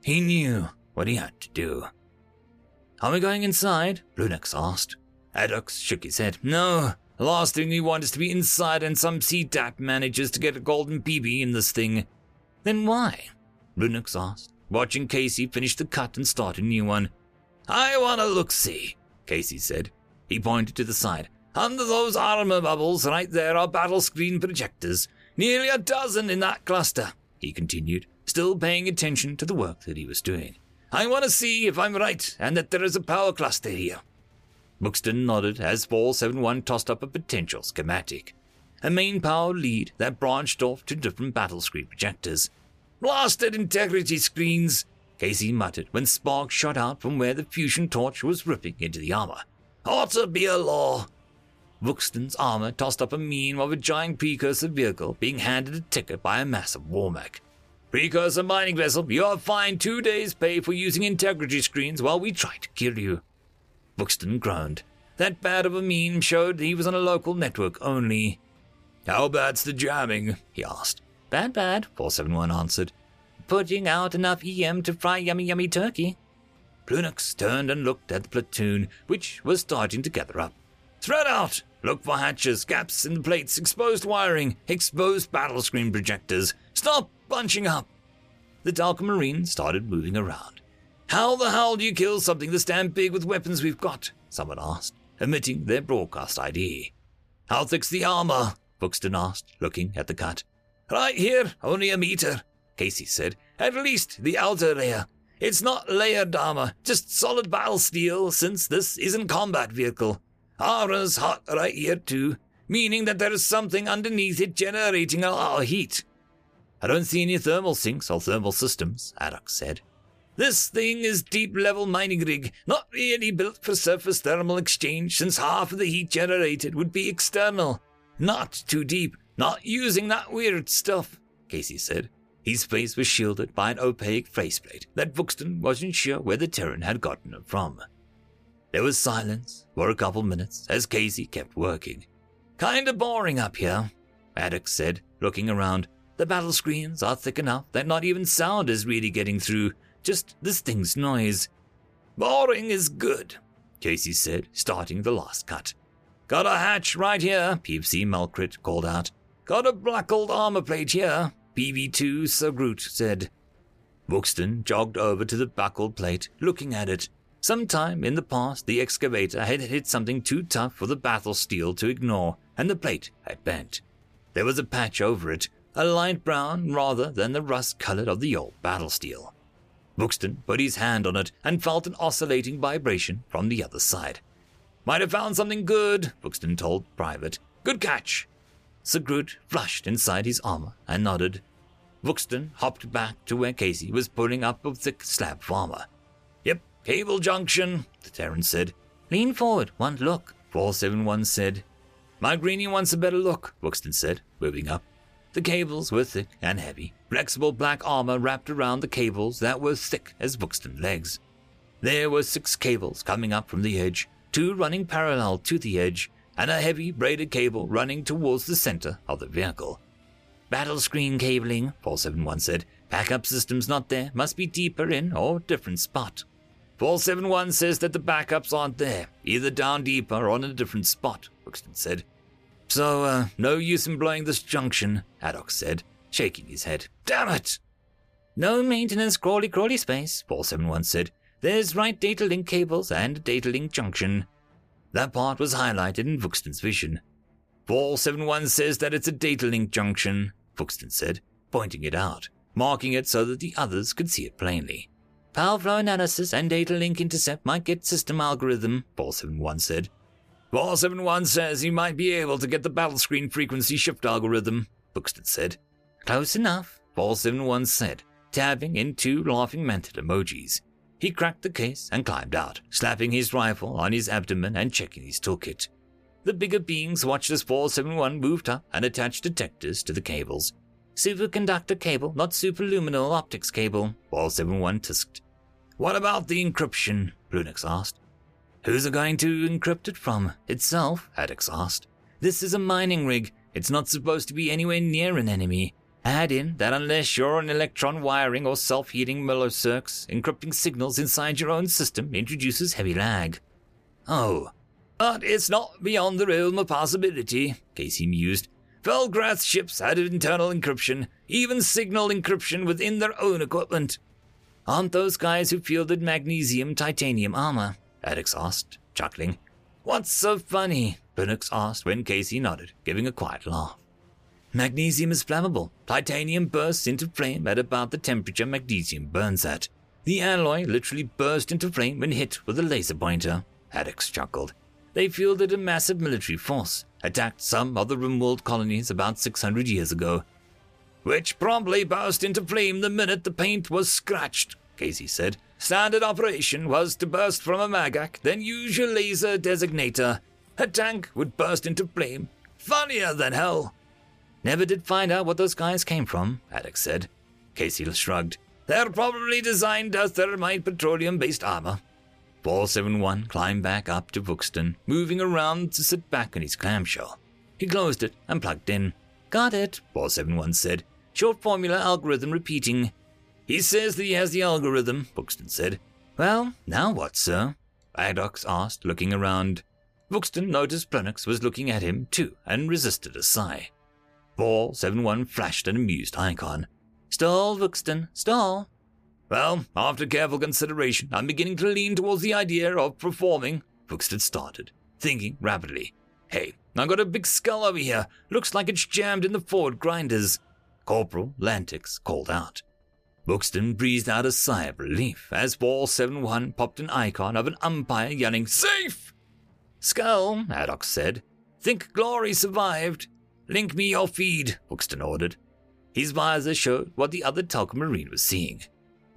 He knew what he had to do. Are we going inside? Lunex asked. Addix shook his head. No, the last thing we want is to be inside and some CTAP manages to get a golden BB in this thing. Then why? Lunux asked, watching Casey finish the cut and start a new one. I want to look see, Casey said. He pointed to the side. Under those armor bubbles right there are battle screen projectors. Nearly a dozen in that cluster, he continued, still paying attention to the work that he was doing. I want to see if I'm right and that there is a power cluster here. Buxton nodded as 471 tossed up a potential schematic. A main power lead that branched off to different battle screen projectors. Blasted integrity screens, Casey muttered when sparks shot out from where the fusion torch was ripping into the armor. Ought to be a law. Buxton's armor tossed up a meme of a giant precursor vehicle being handed a ticket by a massive war mech. Precursor mining vessel, you are fined two days' pay for using integrity screens while we try to kill you. Buxton groaned. That bad of a meme showed he was on a local network only. How bad's the jamming? he asked. Bad, bad, 471 answered. Putting out enough EM to fry yummy, yummy turkey. Plunix turned and looked at the platoon, which was starting to gather up. Thread out! Look for hatches, gaps in the plates, exposed wiring, exposed battle screen projectors. Stop bunching up! The Dark Marine started moving around. How the hell do you kill something this damn big with weapons we've got? Someone asked, emitting their broadcast ID. How thick's the armor? Buxton asked, looking at the cut. Right here, only a meter, Casey said. At least the outer layer. It's not layered armor, just solid battle steel, since this isn't combat vehicle. Aura's hot right here too, meaning that there is something underneath it generating a lot of heat. I don't see any thermal sinks or thermal systems, Addix said. This thing is deep level mining rig, not really built for surface thermal exchange since half of the heat generated would be external. Not too deep, not using that weird stuff, Casey said. His face was shielded by an opaque faceplate that Buxton wasn't sure where the Terran had gotten it from. There was silence for a couple minutes as Casey kept working. Kinda boring up here, Addix said, looking around. The battle screens are thick enough that not even sound is really getting through, just this thing's noise. Boring is good, Casey said, starting the last cut. Got a hatch right here, PFC Melcrit called out. Got a black old armor plate here, PV2 Sir Groot said. Buxton jogged over to the buckled plate, looking at it. Sometime in the past, the excavator had hit something too tough for the battle steel to ignore, and the plate had bent. There was a patch over it, a light brown rather than the rust colored of the old battle steel. Buxton put his hand on it and felt an oscillating vibration from the other side. Might have found something good, Buxton told Private. Good catch. Sir Groot flushed inside his armor and nodded. Buxton hopped back to where Casey was pulling up a thick slab of armor. Yep, cable junction, the Terran said. Lean forward, one look, 471 said. My greenie wants a better look, Buxton said, moving up. The cables were thick and heavy, flexible black armor wrapped around the cables that were thick as Buxton's legs. There were six cables coming up from the edge, two running parallel to the edge, and a heavy braided cable running towards the center of the vehicle. Battle screen cabling, 471 said. Backup systems not there, must be deeper in or different spot. 471 says that the backups aren't there, either down deeper or on a different spot, Buxton said. So, uh, no use in blowing this junction, Addix said, shaking his head. Damn it! No maintenance crawly crawly space, 471 said. There's right data link cables and a data link junction. That part was highlighted in Buxton's vision. 471 says that it's a data link junction, Buxton said, pointing it out, marking it so that the others could see it plainly. Power flow analysis and data link intercept might get system algorithm, 471 said. 471 says he might be able to get the battle screen frequency shift algorithm, Buxton said. Close enough, 471 said, tabbing in two laughing mantis emojis. He cracked the case and climbed out, slapping his rifle on his abdomen and checking his toolkit. The bigger beings watched as 471 moved up and attached detectors to the cables. Superconductor cable, not superluminal optics cable, 471 tisked. What about the encryption? Brunix asked. Who's it going to encrypt it from? Itself? Addix asked. This is a mining rig. It's not supposed to be anywhere near an enemy. Add in that unless you're an electron wiring or self-heating millocircs, encrypting signals inside your own system introduces heavy lag. Oh. But it's not beyond the realm of possibility, Casey mused. Felgrath's ships had internal encryption, even signal encryption within their own equipment. Aren't those guys who fielded magnesium titanium armor? Addix asked, chuckling. What's so funny? Brunix asked when Casey nodded, giving a quiet laugh. Magnesium is flammable. Titanium bursts into flame at about the temperature magnesium burns at. The alloy literally burst into flame when hit with a laser pointer. Addix chuckled. They fielded a massive military force, attacked some of the Rimworld colonies about 600 years ago, which promptly burst into flame the minute the paint was scratched, Casey said. Standard operation was to burst from a magak, then use your laser designator. a tank would burst into flame. Funnier than hell. Never did find out what those guys came from, Alex said. Casey shrugged. They're probably designed as thermite petroleum based armor. 471 climbed back up to Buxton, moving around to sit back in his clamshell. He closed it and plugged in. Got it, 471 said. Short formula algorithm repeating. He says that he has the algorithm, Buxton said. Well, now what, sir? Addix asked, looking around. Buxton noticed Plenix was looking at him, too, and resisted a sigh. 471 flashed an amused icon. Stall, Buxton, stall. Well, after careful consideration, I'm beginning to lean towards the idea of performing. Buxton started, thinking rapidly. Hey, I've got a big skull over here. Looks like it's jammed in the forward grinders. Corporal Lantix called out. Buxton breathed out a sigh of relief as 471 popped an icon of an umpire yelling, Safe! Skull, Addix said. Think Glory survived. Link me your feed, Buxton ordered. His visor showed what the other Telkan Marine was seeing.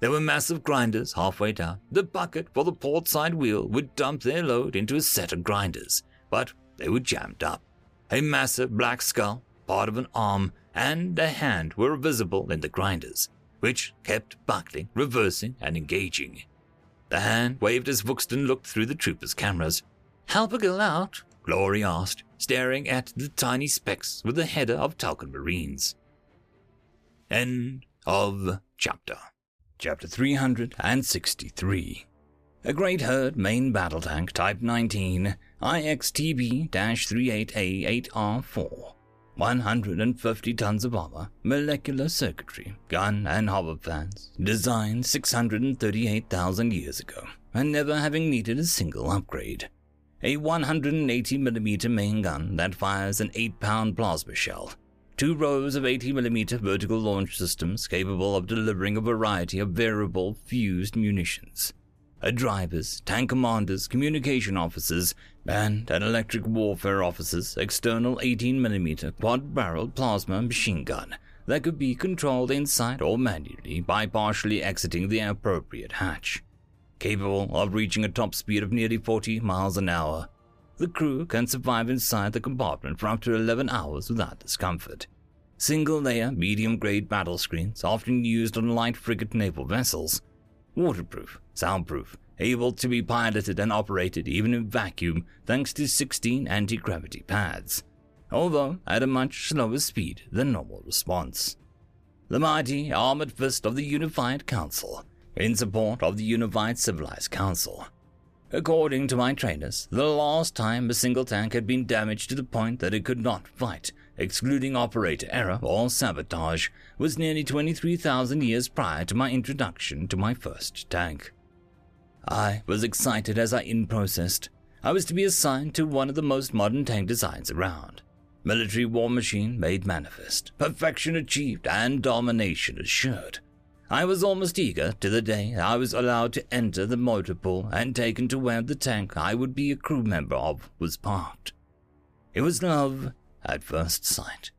There were massive grinders halfway down. The bucket for the port side wheel would dump their load into a set of grinders, but they were jammed up. A massive black skull, part of an arm, and a hand were visible in the grinders, which kept buckling, reversing, and engaging. The hand waved as Buxton looked through the trooper's cameras. Help a girl out? Glory asked, staring at the tiny specks with the header of Telkan Marines. End of chapter. Chapter 363. A Great Herd main battle tank Type 19 IXTB 38A8R4. 150 tons of armor, molecular circuitry, gun and hopper fans, designed 638,000 years ago, and never having needed a single upgrade. A 180mm main gun that fires an 8 pound plasma shell, two rows of 80mm vertical launch systems capable of delivering a variety of variable fused munitions. A drivers, tank commanders, communication officers, and an electric warfare officer's external 18mm quad barreled plasma machine gun that could be controlled inside or manually by partially exiting the appropriate hatch. Capable of reaching a top speed of nearly 40 miles an hour, the crew can survive inside the compartment for up to 11 hours without discomfort. Single layer, medium grade battle screens, often used on light frigate naval vessels. Waterproof, soundproof, able to be piloted and operated even in vacuum thanks to 16 anti gravity pads, although at a much slower speed than normal response. The mighty armored fist of the Unified Council, in support of the Unified Civilized Council, According to my trainers, the last time a single tank had been damaged to the point that it could not fight, excluding operator error or sabotage, was nearly 23,000 years prior to my introduction to my first tank. I was excited as I in processed. I was to be assigned to one of the most modern tank designs around. Military war machine made manifest, perfection achieved, and domination assured. I was almost eager to the day I was allowed to enter the motor pool and taken to where the tank I would be a crew member of was parked. It was love at first sight.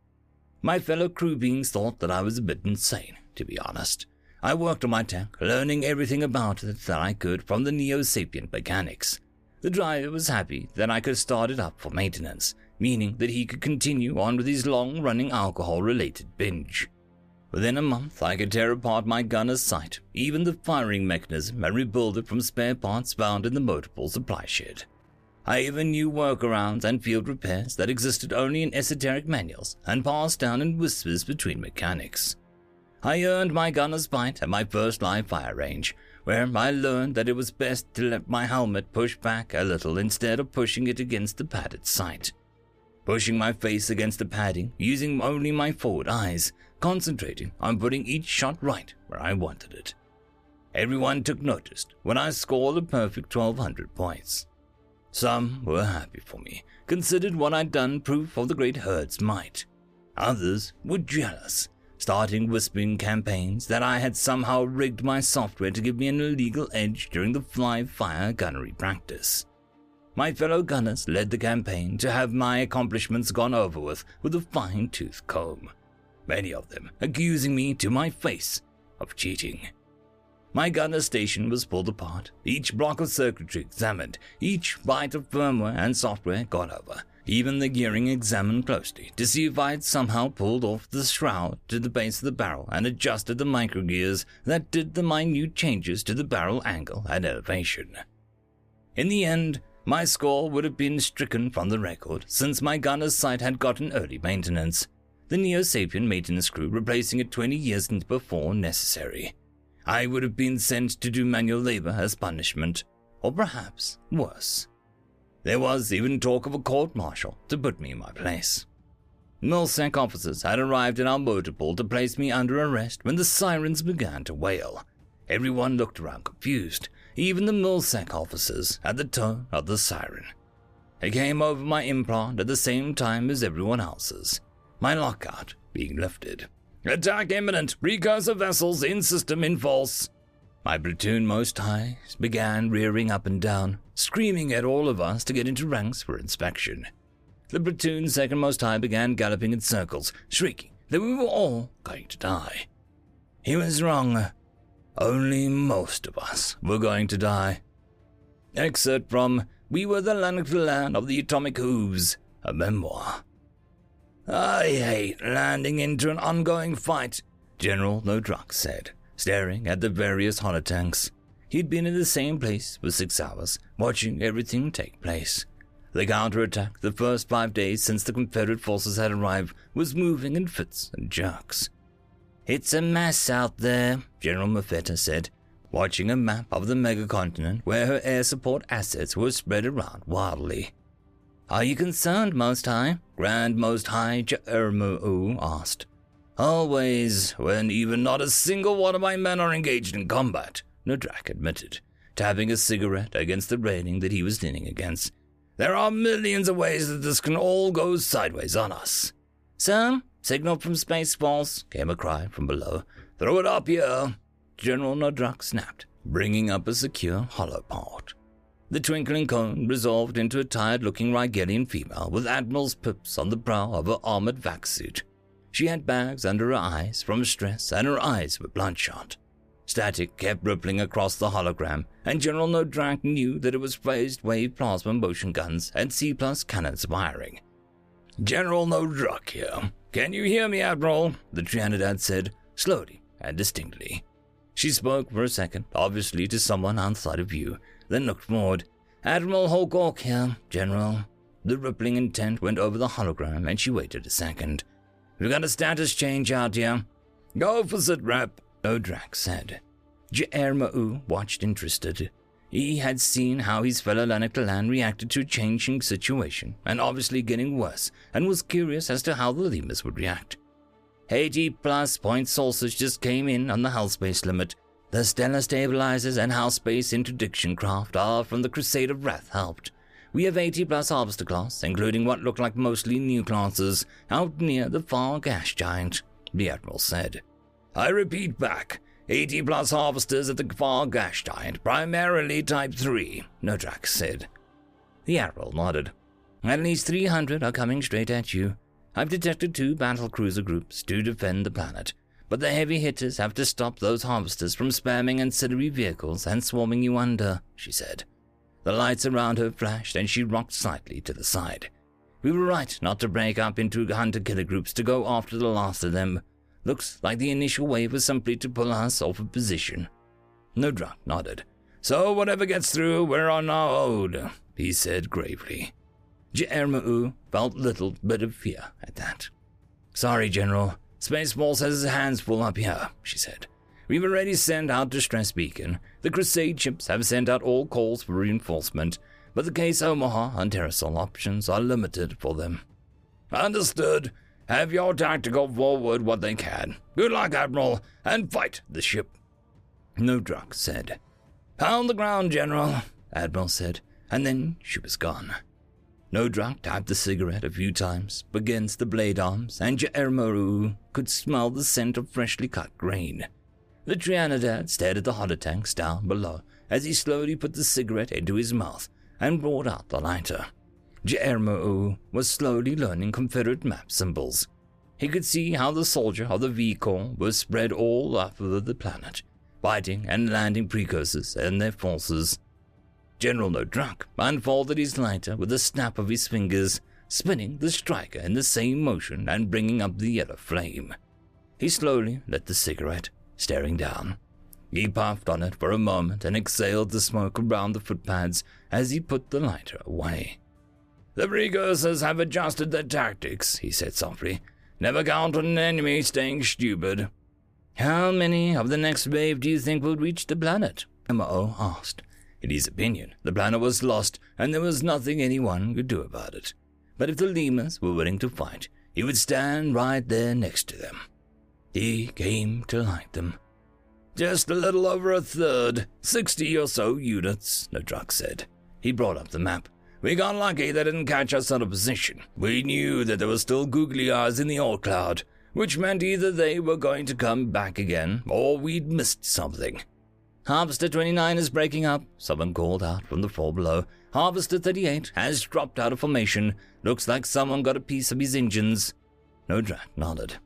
My fellow crew beings thought that I was a bit insane, to be honest. I worked on my tank, learning everything about it that I could from the Neo Sapient mechanics. The driver was happy that I could start it up for maintenance, meaning that he could continue on with his long running alcohol related binge. Within a month, I could tear apart my gunner's sight, even the firing mechanism, and rebuild it from spare parts found in the motorpool supply shed. I even knew workarounds and field repairs that existed only in esoteric manuals and passed down in whispers between mechanics. I earned my gunner's bite at my first live fire range, where I learned that it was best to let my helmet push back a little instead of pushing it against the padded sight. Pushing my face against the padding, using only my forward eyes, concentrating on putting each shot right where I wanted it. Everyone took notice when I scored a perfect 1200 points. Some were happy for me, considered what I'd done proof of the great herd's might. Others were jealous, starting whispering campaigns that I had somehow rigged my software to give me an illegal edge during the fly fire gunnery practice. My fellow gunners led the campaign to have my accomplishments gone over with with a fine tooth comb many of them accusing me to my face of cheating. My gunner station was pulled apart, each block of circuitry examined, each byte of firmware and software got over, even the gearing examined closely to see if I had somehow pulled off the shroud to the base of the barrel and adjusted the micro gears that did the minute changes to the barrel angle and elevation. In the end, my score would have been stricken from the record since my gunner's sight had gotten early maintenance, the Neo Sapien maintenance crew replacing it 20 years before necessary. I would have been sent to do manual labor as punishment, or perhaps worse. There was even talk of a court martial to put me in my place. MILSEC officers had arrived in our motor pool to place me under arrest when the sirens began to wail. Everyone looked around confused, even the MILSEC officers at the tone of the siren. It came over my implant at the same time as everyone else's, my lockout being lifted. Attack imminent! Precursor vessels in system in force! My platoon most high began rearing up and down, screaming at all of us to get into ranks for inspection. The platoon second most high began galloping in circles, shrieking that we were all going to die. He was wrong. Only most of us were going to die. Excerpt from We Were the Land of the Atomic Hooves, a memoir. I hate landing into an ongoing fight, General Nodrak said staring at the various holotanks. He'd been in the same place for six hours, watching everything take place. The counterattack, the first five days since the Confederate forces had arrived, was moving in fits and jerks. It's a mess out there, General Mafetta said, watching a map of the megacontinent where her air support assets were spread around wildly. Are you concerned, Most High? Grand Most High Ja'ermu asked. Always, when even not a single one of my men are engaged in combat, Nodrak admitted, tapping a cigarette against the railing that he was leaning against. There are millions of ways that this can all go sideways on us. Sir, signal from Space Force, came a cry from below. Throw it up here. General Nodrak snapped, bringing up a secure hollow holopod. The twinkling cone resolved into a tired-looking Rigelian female with Admiral's pips on the brow of her armored vac suit. She had bags under her eyes from stress, and her eyes were bloodshot. Static kept rippling across the hologram, and General Nodrak knew that it was phased wave plasma motion guns and C plus cannons firing. General Nodrak here. Can you hear me, Admiral? The Treana'ad said, slowly and distinctly. She spoke for a second, obviously to someone outside of view, then looked forward. Admiral Holgork here, General. The rippling intent went over the hologram, and she waited a second. We've got a status change out here. Go for sit rep, Nodrak said. Ja'er watched interested. He had seen how his fellow Lanaktallan reacted to a changing situation, and obviously getting worse, and was curious as to how the Lemurs would react. 80 plus point sources just came in on the hull space limit. The stellar stabilizers and hull space interdiction craft are from the Crusade of Wrath helped. We have 80 plus harvester class, including what look like mostly new classes, out near the far gas giant, the Admiral said. I repeat back, 80 plus harvesters at the far gas giant, primarily Type 3, Nodrak said. The Admiral nodded. At least 300 are coming straight at you. I've detected two battle cruiser groups to defend the planet, but the heavy hitters have to stop those harvesters from spamming ancillary vehicles and swarming you under, she said. The lights around her flashed and she rocked slightly to the side. We were right not to break up into hunter-killer groups to go after the last of them. Looks like the initial wave was simply to pull us off of position. Nodrak nodded. So whatever gets through, we're on our own, he said gravely. Ja'er felt little bit of fear at that. Sorry, General. Space Force has his hands full up here, she said. We've already sent out distress beacon. The Crusade ships have sent out all calls for reinforcement, but the case Omaha and Terrasol options are limited for them. Understood. Have your tactical forward what they can. Good luck, Admiral, and fight the ship. Nodrak said. Pound the ground, General, Admiral said, and then she was gone. Nodrak tapped the cigarette a few times against the blade arms, and Ja'er could smell the scent of freshly cut grain. The Treana'ad stared at the holotanks down below as he slowly put the cigarette into his mouth and brought out the lighter. Ja'er was slowly learning Confederate map symbols. He could see how the soldier of the V Corps was spread all over the planet, fighting and landing precursors and their forces. General Nodrak unfolded his lighter with a snap of his fingers, spinning the striker in the same motion and bringing up the yellow flame. He slowly lit the cigarette, staring down. He puffed on it for a moment and exhaled the smoke around the footpads as he put the lighter away. The precursors have adjusted their tactics, he said softly. Never count on an enemy staying stupid. How many of the next wave do you think will reach the planet? M.O. asked. In his opinion, the planet was lost and there was nothing anyone could do about it. But if the lemurs were willing to fight, he would stand right there next to them. He came to like them. Just a little over a third, sixty or so units, Nodrak said. He brought up the map. We got lucky they didn't catch us out of position. We knew that there were still googly eyes in the old cloud, which meant either they were going to come back again or we'd missed something. Harvester 29 is breaking up, someone called out from the floor below. Harvester 38 has dropped out of formation. Looks like someone got a piece of his engines. Nodrak nodded.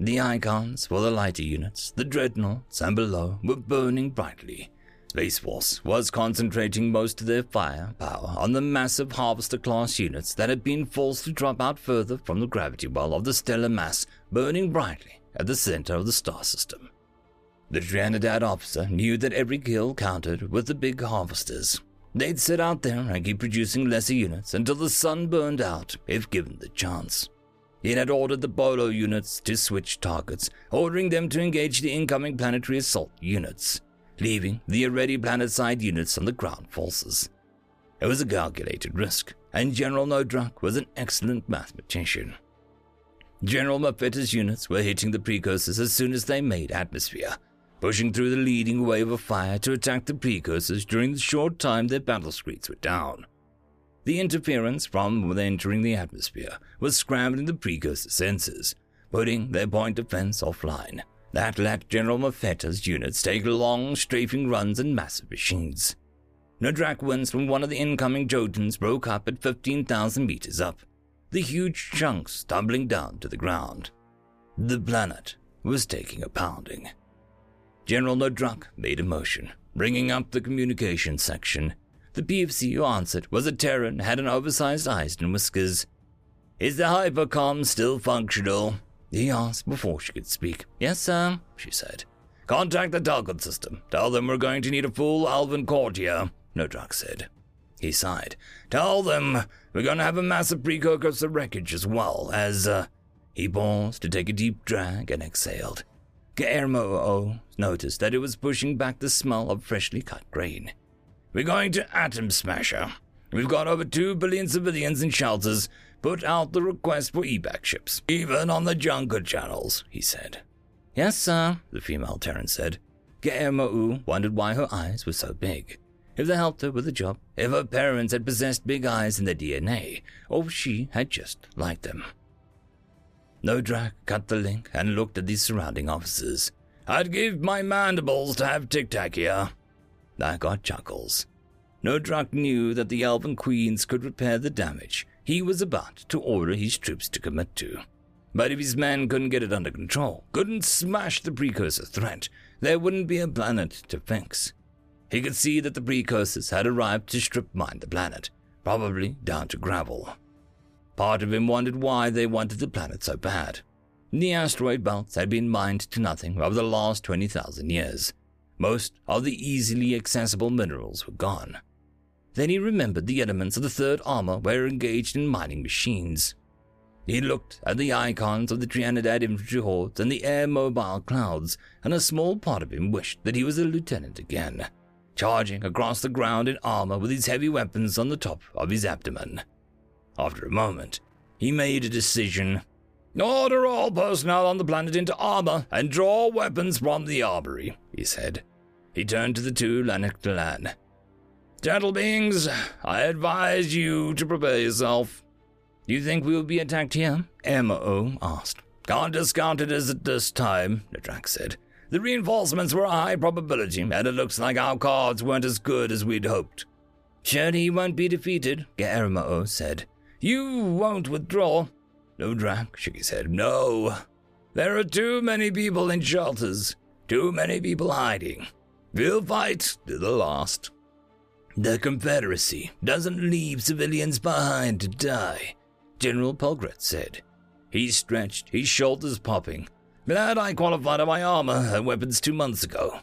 The icons for the lighter units, the dreadnoughts, and below were burning brightly. Space Force was concentrating most of their firepower on the massive Harvester class units that had been forced to drop out further from the gravity well of the stellar mass burning brightly at the center of the star system. The Treana'ad officer knew that every kill counted with the big harvesters. They'd sit out there and keep producing lesser units until the sun burned out if given the chance. He had ordered the Bolo units to switch targets, ordering them to engage the incoming planetary assault units, leaving the already planet-side units on the ground forces. It was a calculated risk, and General Nodrak was an excellent mathematician. General Mafeta's units were hitting the precursors as soon as they made atmosphere, pushing through the leading wave of fire to attack the precursors during the short time their battle screens were down. The interference from entering the atmosphere was scrambling the precursor sensors, putting their point defense offline. That let General Mafeta's units take long, strafing runs and massive machines. Nodrak winds from one of the incoming Jotuns broke up at 15,000 meters up, the huge chunks tumbling down to the ground. The planet was taking a pounding. General Nodrak made a motion, bringing up the communication section the PFC who answered was a Terran, had an oversized eyes and whiskers. Is the hypercom still functional? He asked before she could speak. Yes, sir, she said. Contact the target system. Tell them we're going to need a full Alvin court here, Nodrak said. He sighed. Tell them we're going to have a massive precursor wreckage as well as, uh, he paused to take a deep drag and exhaled. Guillermo oh, noticed that it was pushing back the smell of freshly cut grain. We're going to Atom Smasher. We've got over two billion civilians in shelters. Put out the request for evac ships, even on the junker channels, he said. Yes, sir, the female Terran said. Guillermo wondered why her eyes were so big. If they helped her with the job, if her parents had possessed big eyes in their DNA, or if she had just liked them. Nodrak cut the link and looked at the surrounding officers. I'd give my mandibles to have Tic Tac here, I got chuckles. Nodrak knew that the Elven Queens could repair the damage he was about to order his troops to commit to. But if his men couldn't get it under control, couldn't smash the precursor threat, there wouldn't be a planet to fix. He could see that the precursors had arrived to strip mine the planet, probably down to gravel. Part of him wondered why they wanted the planet so bad. The asteroid belts had been mined to nothing over the last 20,000 years, most of the easily accessible minerals were gone. Then he remembered the elements of the third armor were engaged in mining machines. He looked at the icons of the Treana'ad infantry hordes and the air mobile clouds, and a small part of him wished that he was a lieutenant again, charging across the ground in armor with his heavy weapons on the top of his abdomen. After a moment, he made a decision. Order all personnel on the planet into armor and draw weapons from the armory, he said. He turned to the two Lanaktallan. Gentle beings, I advise you to prepare yourself. Do you think we will be attacked here? M.O. asked. Can't discount it as at this time, Nodrak said. The reinforcements were a high probability, and it looks like our cards weren't as good as we'd hoped. Sure he won't be defeated, Guillermo said. You won't withdraw. Nodrak shook his head. No. There are too many people in shelters. Too many people hiding. We'll fight to the last. The Confederacy doesn't leave civilians behind to die, General Pulgret said. He stretched, his shoulders popping. Glad I qualified my armor and weapons two months ago.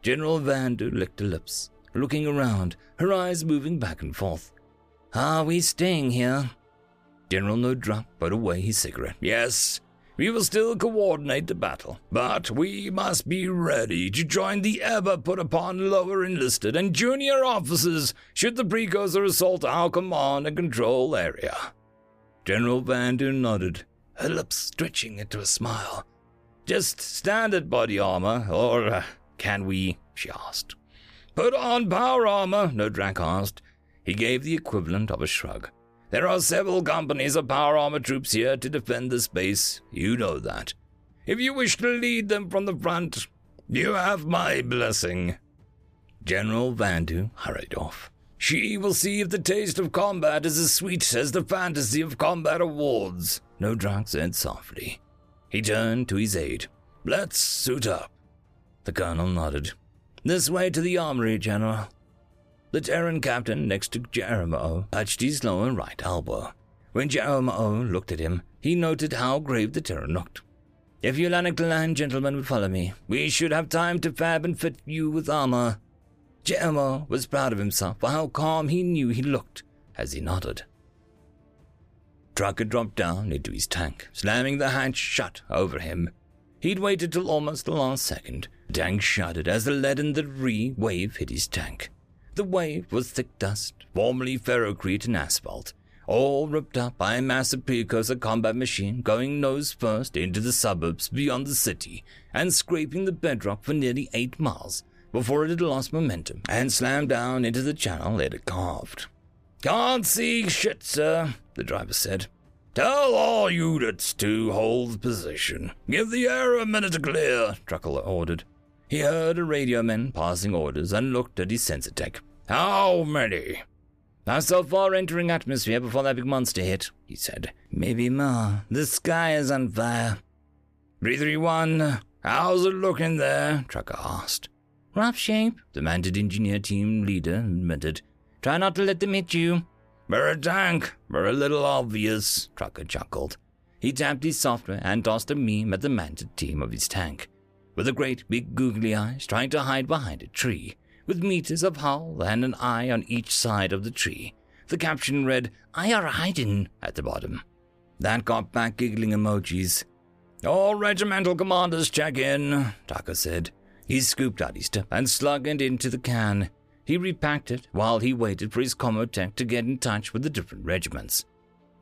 General Vandu licked her lips, looking around, her eyes moving back and forth. Are we staying here? General No put away his cigarette. Yes, we will still coordinate the battle, but we must be ready to join the ever put upon lower enlisted and junior officers should the precursor assault our command and control area. General Vandu nodded, her lips stretching into a smile. Just standard body armor, or uh, can we? she asked. Put on power armor, Nodrak asked. He gave the equivalent of a shrug. There are several companies of power armor troops here to defend the space. You know that. If you wish to lead them from the front, you have my blessing. General Vandu hurried off. She will see if the taste of combat is as sweet as the fantasy of combat awards, Nodrak said softly. He turned to his aide. Let's suit up. The colonel nodded. This way to the armory, General. The Terran captain next to Jeremiah touched his lower right elbow. When Jeremiah looked at him, he noted how grave the Terran looked. If you Lanaktallan gentlemen would follow me, we should have time to fab and fit you with armor. Jeremiah was proud of himself for how calm he knew he looked as he nodded. Trucker dropped down into his tank, slamming the hatch shut over him. He'd waited till almost the last second. The tank shuddered as the lead in the re wave hit his tank. The way was thick dust, formerly ferrocrete and asphalt, all ripped up by a massive precursor combat machine going nose first into the suburbs beyond the city and scraping the bedrock for nearly eight miles before it had lost momentum and slammed down into the channel it had carved. Can't see shit, sir, the driver said. Tell all units to hold position. Give the air a minute to clear, Truckle ordered. He heard a radio man passing orders and looked at his sensor tech. How many? Not so far entering atmosphere before that big monster hit, he said. Maybe more. The sky is on fire. 331, how's it looking there? Trucker asked. Rough shape, the mounted engineer team leader admitted. Try not to let them hit you. We're a tank. We're a little obvious, Trucker chuckled. He tapped his software and tossed a meme at the mounted team of his tank, with the great big googly eyes trying to hide behind a tree, with meters of hull and an eye on each side of the tree. The caption read, I are hiding, at the bottom. That got back giggling emojis. All regimental commanders check in, Tucker said. He scooped out his tip and slugged it into the can. He repacked it while he waited for his tech to get in touch with the different regiments.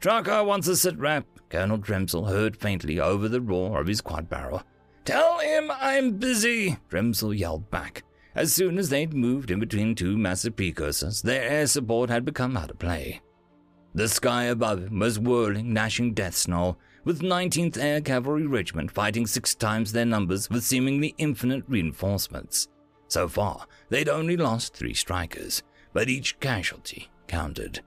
Tucker wants a sit rep, Colonel Dremzel heard faintly over the roar of his quad barrel. Tell him I'm busy, Dremzel yelled back. As soon as they'd moved in between two massive precursors, their air support had become out of play. The sky above was whirling, gnashing death snow, with 19th Air Cavalry Regiment fighting six times their numbers with seemingly infinite reinforcements. So far, they'd only lost three strikers, but each casualty counted.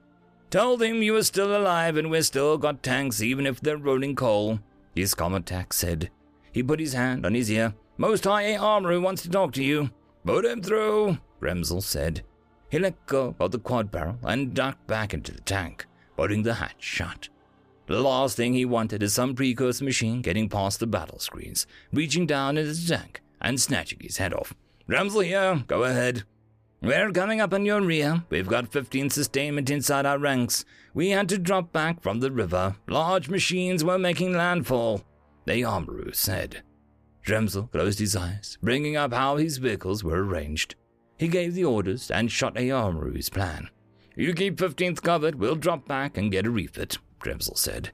Told him you were still alive and we're still got tanks even if they're rolling coal, his Commatac said. He put his hand on his ear. Most high A armor wants to talk to you. Put him through, Remsel said. He let go of the quad barrel and ducked back into the tank, putting the hatch shut. The last thing he wanted is some precursor machine getting past the battle screens, reaching down into the tank and snatching his head off. Ramsel here, go ahead. We're coming up on your rear. We've got 15 sustainment inside our ranks. We had to drop back from the river. Large machines were making landfall, the Amaru said. Dremzel closed his eyes, bringing up how his vehicles were arranged. He gave the orders and shot Amaru's plan. You keep 15th covered, we'll drop back and get a refit, Dremzel said.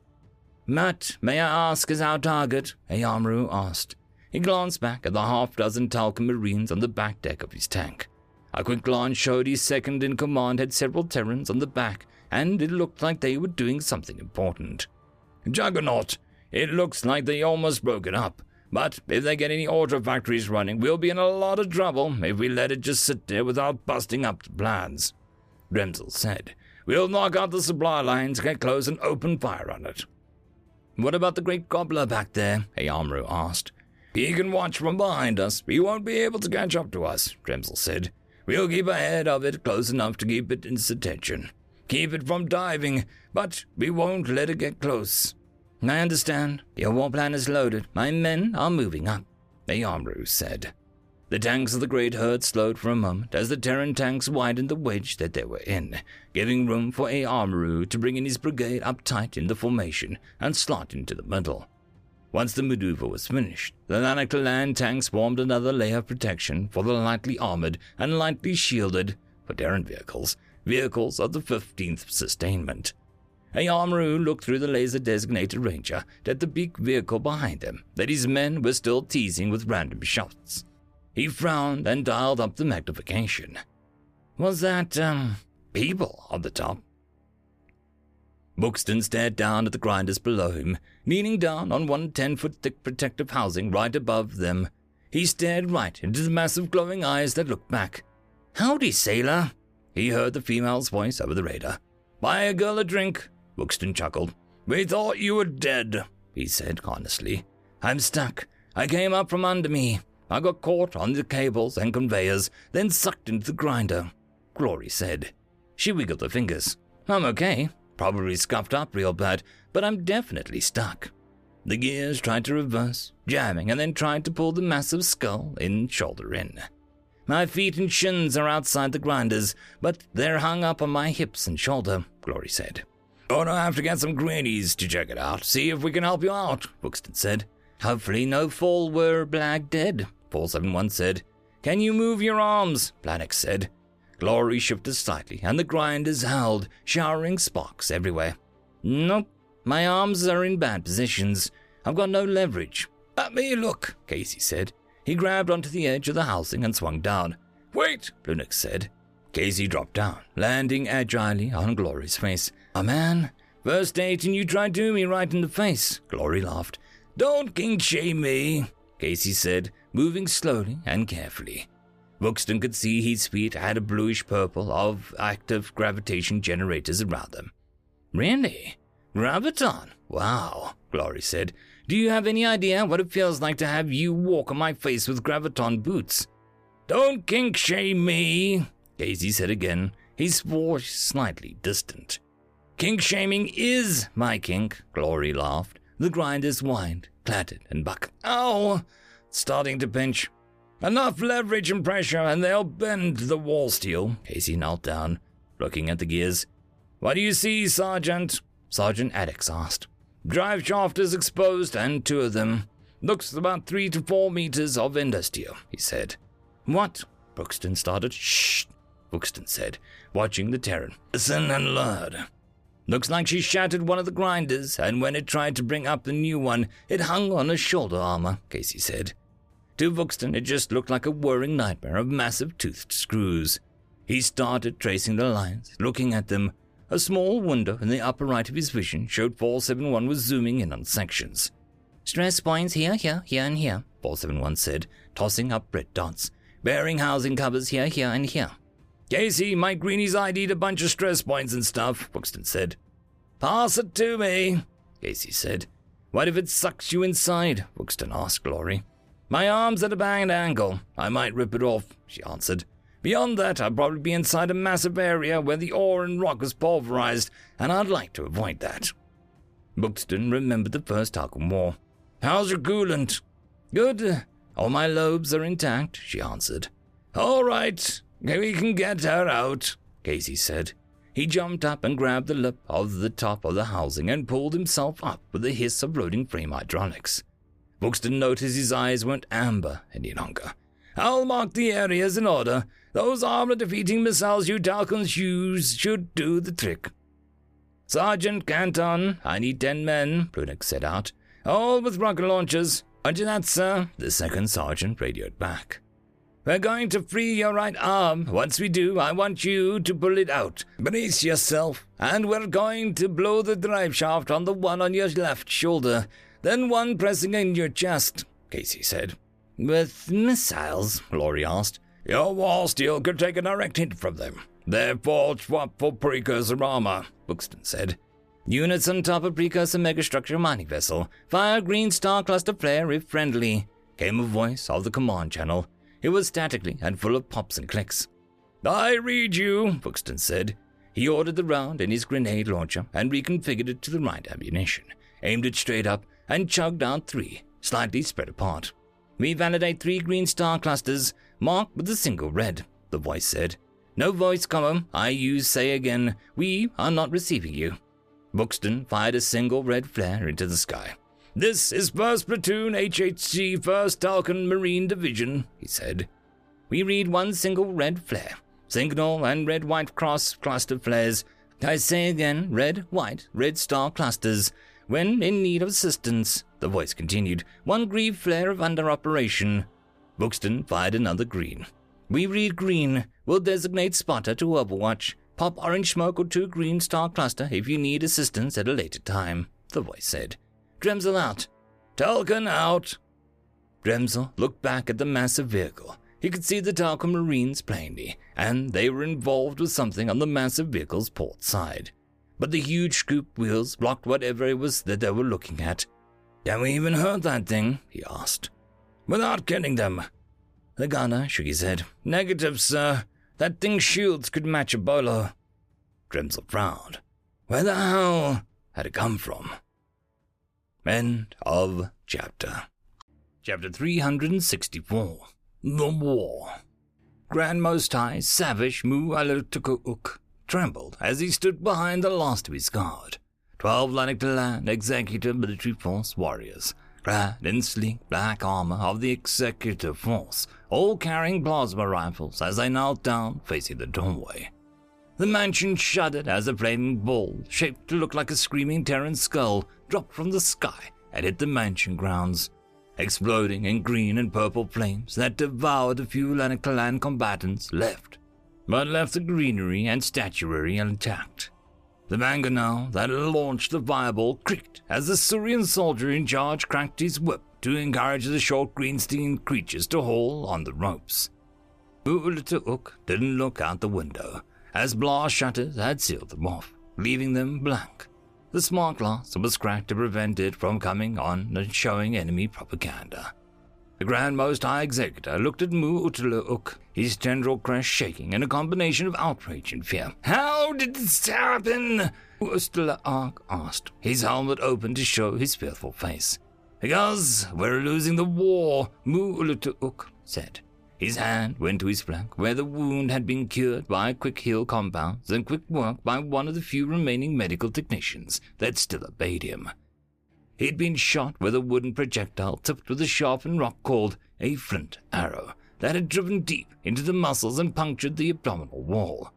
Matt, may I ask, is our target? Ayamru asked. He glanced back at the half dozen Telkan Marines on the back deck of his tank. A quick glance showed his second in command had several Terrans on the back, and it looked like they were doing something important. Juggernaut, it looks like they almost broke it up. But if they get any auto factories running, we'll be in a lot of trouble if we let it just sit there without busting up the plans. Remsel said. We'll knock out the supply lines, get close, and open fire on it. What about the great gobbler back there? Ayamru asked. He can watch from behind us. He won't be able to catch up to us, Tremsel said. We'll keep ahead of it close enough to keep it in its attention. Keep it from diving, but we won't let it get close. I understand. Your war plan is loaded. My men are moving up, Ayamru said. The tanks of the great herd slowed for a moment as the Terran tanks widened the wedge that they were in, giving room for Ayamaru to bring in his brigade up tight in the formation and slot into the middle. Once the maneuver was finished, the Lanaktallan tanks formed another layer of protection for the lightly armored and lightly shielded, for Terran vehicles, vehicles of the 15th Sustainment. Ayamaru looked through the laser designated ranger at the big vehicle behind them that his men were still teasing with random shots. He frowned and dialed up the magnification. Was that, um, people on the top? Buxton stared down at the grinders below him, leaning down on one ten foot thick protective housing right above them. He stared right into the massive glowing eyes that looked back. Howdy, sailor, he heard the female's voice over the radar. Buy a girl a drink, Buxton chuckled. We thought you were dead, he said honestly. I'm stuck. I came up from under me. I got caught on the cables and conveyors, then sucked into the grinder, Glory said. She wiggled her fingers. I'm okay. Probably scuffed up real bad, but I'm definitely stuck. The gears tried to reverse, jamming, and then tried to pull the massive skull in shoulder in. My feet and shins are outside the grinders, but they're hung up on my hips and shoulder, Glory said. Oh, Gonna have to get some greenies to check it out, see if we can help you out, Buxton said. Hopefully no fall were black dead, 471 said. Can you move your arms? Planix said. Glory shifted slightly, and the grinders howled, showering sparks everywhere. Nope, my arms are in bad positions. I've got no leverage. Let me look, Casey said. He grabbed onto the edge of the housing and swung down. Wait, Lunix said. Casey dropped down, landing agilely on Glory's face. A man, first date and you tried to do me right in the face. Glory laughed. Don't king shame me, Casey said, moving slowly and carefully. Buxton could see his feet had a bluish purple of active gravitation generators around them. Really? Graviton? Wow, Glory said. Do you have any idea what it feels like to have you walk on my face with graviton boots? Don't kink shame me, Casey said again, his voice slightly distant. Kink shaming is my kink, Glory laughed. The grinders whined, clattered, and bucked. Ow! Oh, starting to pinch. Enough leverage and pressure, and they'll bend the wall steel. Casey knelt down, looking at the gears. What do you see, Sergeant? Sergeant Addix asked. Drive shaft is exposed, and two of them. Looks about three to four meters of steel, he said. What? Buxton started. Shh, Buxton said, watching the Terran. Listen and learn. Looks like she shattered one of the grinders, and when it tried to bring up the new one, it hung on her shoulder armor, Casey said. To Buxton, it just looked like a whirring nightmare of massive toothed screws. He started tracing the lines, looking at them. A small window in the upper right of his vision showed 471 was zooming in on sections. Stress points here, here, here, and here, 471 said, tossing up red dots. Bearing housing covers here, here, and here. Casey, my greenies ID'd a bunch of stress points and stuff, Buxton said. Pass it to me, Casey said. What if it sucks you inside? Buxton asked Glory. My arm's at a bad angle. I might rip it off, she answered. Beyond that, I'd probably be inside a massive area where the ore and rock is pulverized, and I'd like to avoid that. Buxton remembered the first Harkon War. How's your coolant? Good. All my lobes are intact, she answered. All right, we can get her out, Casey said. He jumped up and grabbed the lip of the top of the housing and pulled himself up with a hiss of loading frame hydraulics. Buxton noticed his eyes weren't amber any longer. I'll mark the areas in order. Those armor-defeating missiles you Telkans use should do the trick. Sergeant Canton, I need ten men, Brunick set out. All with rocket launchers. Roger that, sir, the second sergeant radioed back. We're going to free your right arm. Once we do, I want you to pull it out. Brace yourself. And we're going to blow the drive shaft on the one on your left shoulder then one pressing in your chest, Casey said. With missiles? Glory asked. Your wall steel could take a direct hit from them. They're forged swap for precursor armor, Buxton said. Units on top of precursor megastructure mining vessel. Fire green star cluster flare if friendly. came a voice of the command channel. It was statically and full of pops and clicks. I read you, Buxton said. He ordered the round in his grenade launcher and reconfigured it to the right ammunition, aimed it straight up, and chugged out three, slightly spread apart. We validate three green star clusters, marked with a single red, the voice said. No voice comma, I use say again, we are not receiving you. Buxton fired a single red flare into the sky. This is 1st Platoon HHC 1st Telkan Marine Division, he said. We read one single red flare. Signal and red white cross cluster flares. I say again, red, white, red star clusters. When in need of assistance, the voice continued, one green flare of under operation. Buxton fired another green. We read green. We'll designate spotter to overwatch. Pop orange smoke or two green star cluster if you need assistance at a later time, the voice said. Dremzel out. Telkan out. Dremzel looked back at the massive vehicle. He could see the Telkan Marines plainly, and they were involved with something on the massive vehicle's port side. But the huge scoop wheels blocked whatever it was that they were looking at. Can we even hurt that thing? he asked. Without killing them. The gunner shook his head. Negative, sir. That thing's shields could match a bolo. Dremzel frowned. Where the hell had it come from? End of chapter. Chapter 364 The War. Grand Most High Savage Mu Alutukuk trembled as he stood behind the last of his guard. Twelve Lanaktallan Executive Military Force warriors, clad in sleek black armor of the Executive Force, all carrying plasma rifles as they knelt down facing the doorway. The mansion shuddered as a flaming ball, shaped to look like a screaming Terran skull, dropped from the sky and hit the mansion grounds, exploding in green and purple flames that devoured the few Lanaktallan combatants left, but left the greenery and statuary intact. The mangonel that launched the fireball creaked as the Surian soldier in charge cracked his whip to encourage the short green-skinned creatures to haul on the ropes. Uulituuk didn't look out the window, as blast shutters had sealed them off, leaving them blank. The smart glass was cracked to prevent it from coming on and showing enemy propaganda. The Grand Most High Executor looked at Mu Utuluuk, his tendril crest shaking in a combination of outrage and fear. How did this happen? Ustalaak asked, his helmet open to show his fearful face. Because we're losing the war, Mu Utuluuk said. His hand went to his flank, where the wound had been cured by quick heal compounds and quick work by one of the few remaining medical technicians that still obeyed him. He'd been shot with a wooden projectile tipped with a sharpened rock called a flint arrow that had driven deep into the muscles and punctured the abdominal wall.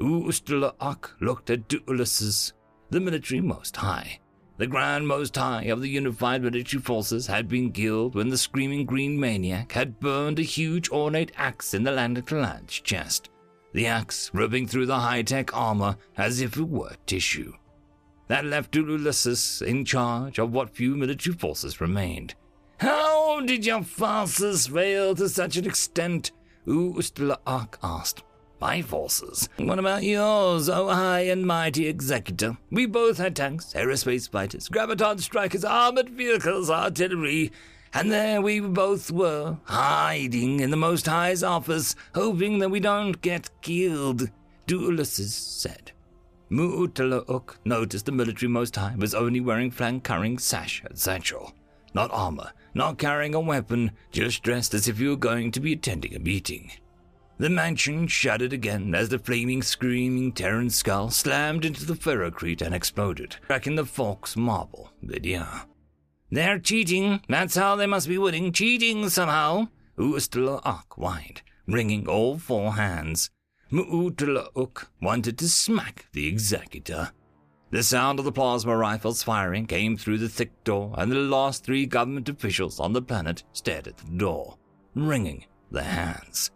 Ustalaak looked at Duulissus, the military most high. The Grand Most High of the Unified Military Forces had been killed when the screaming green maniac had burned a huge ornate axe in the Lanaktallan's chest, the axe ripping through the high-tech armor as if it were tissue. That left Ulysses in charge of what few military forces remained. How did your forces fail to such an extent? Ustalaak asked my forces. What about yours, oh high and mighty executor? We both had tanks, aerospace fighters, graviton strikers, armored vehicles, artillery, and there we both were, hiding in the Most High's office, hoping that we don't get killed, Ulysses said. Mu'utalauk noticed the military Most High was only wearing flank-carrying sash and satchel. Not armor, not carrying a weapon, just dressed as if he were going to be attending a meeting. The mansion shuddered again as the flaming, screaming Terran skull slammed into the ferrocrete and exploded, cracking the fork's marble lydia. They're cheating. That's how they must be winning. Cheating somehow. Uustalaak whined, wringing all four hands. Mu'utalauk wanted to smack the executor. The sound of the plasma rifles firing came through the thick door, and the last three government officials on the planet stared at the door, wringing their hands.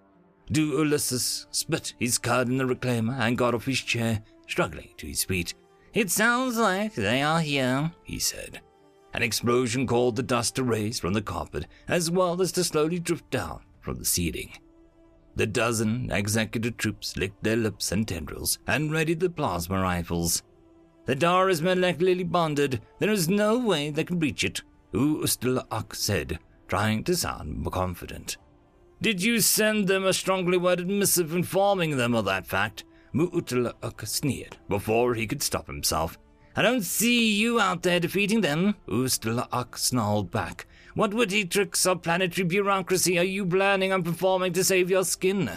Du Ulysses spit his card in the reclaimer and got off his chair, struggling to his feet. It sounds like they are here, he said. An explosion caused the dust to raise from the carpet, as well as to slowly drift down from the ceiling. The dozen executive troops licked their lips and tendrils and readied the plasma rifles. The door is molecularly bonded. There is no way they can breach it, Ustalaak said, trying to sound confident. Did you send them a strongly worded missive informing them of that fact? Mu'utla'uk sneered before he could stop himself. I don't see you out there defeating them, Ustla'uk snarled back. What witty tricks of planetary bureaucracy are you planning on performing to save your skin?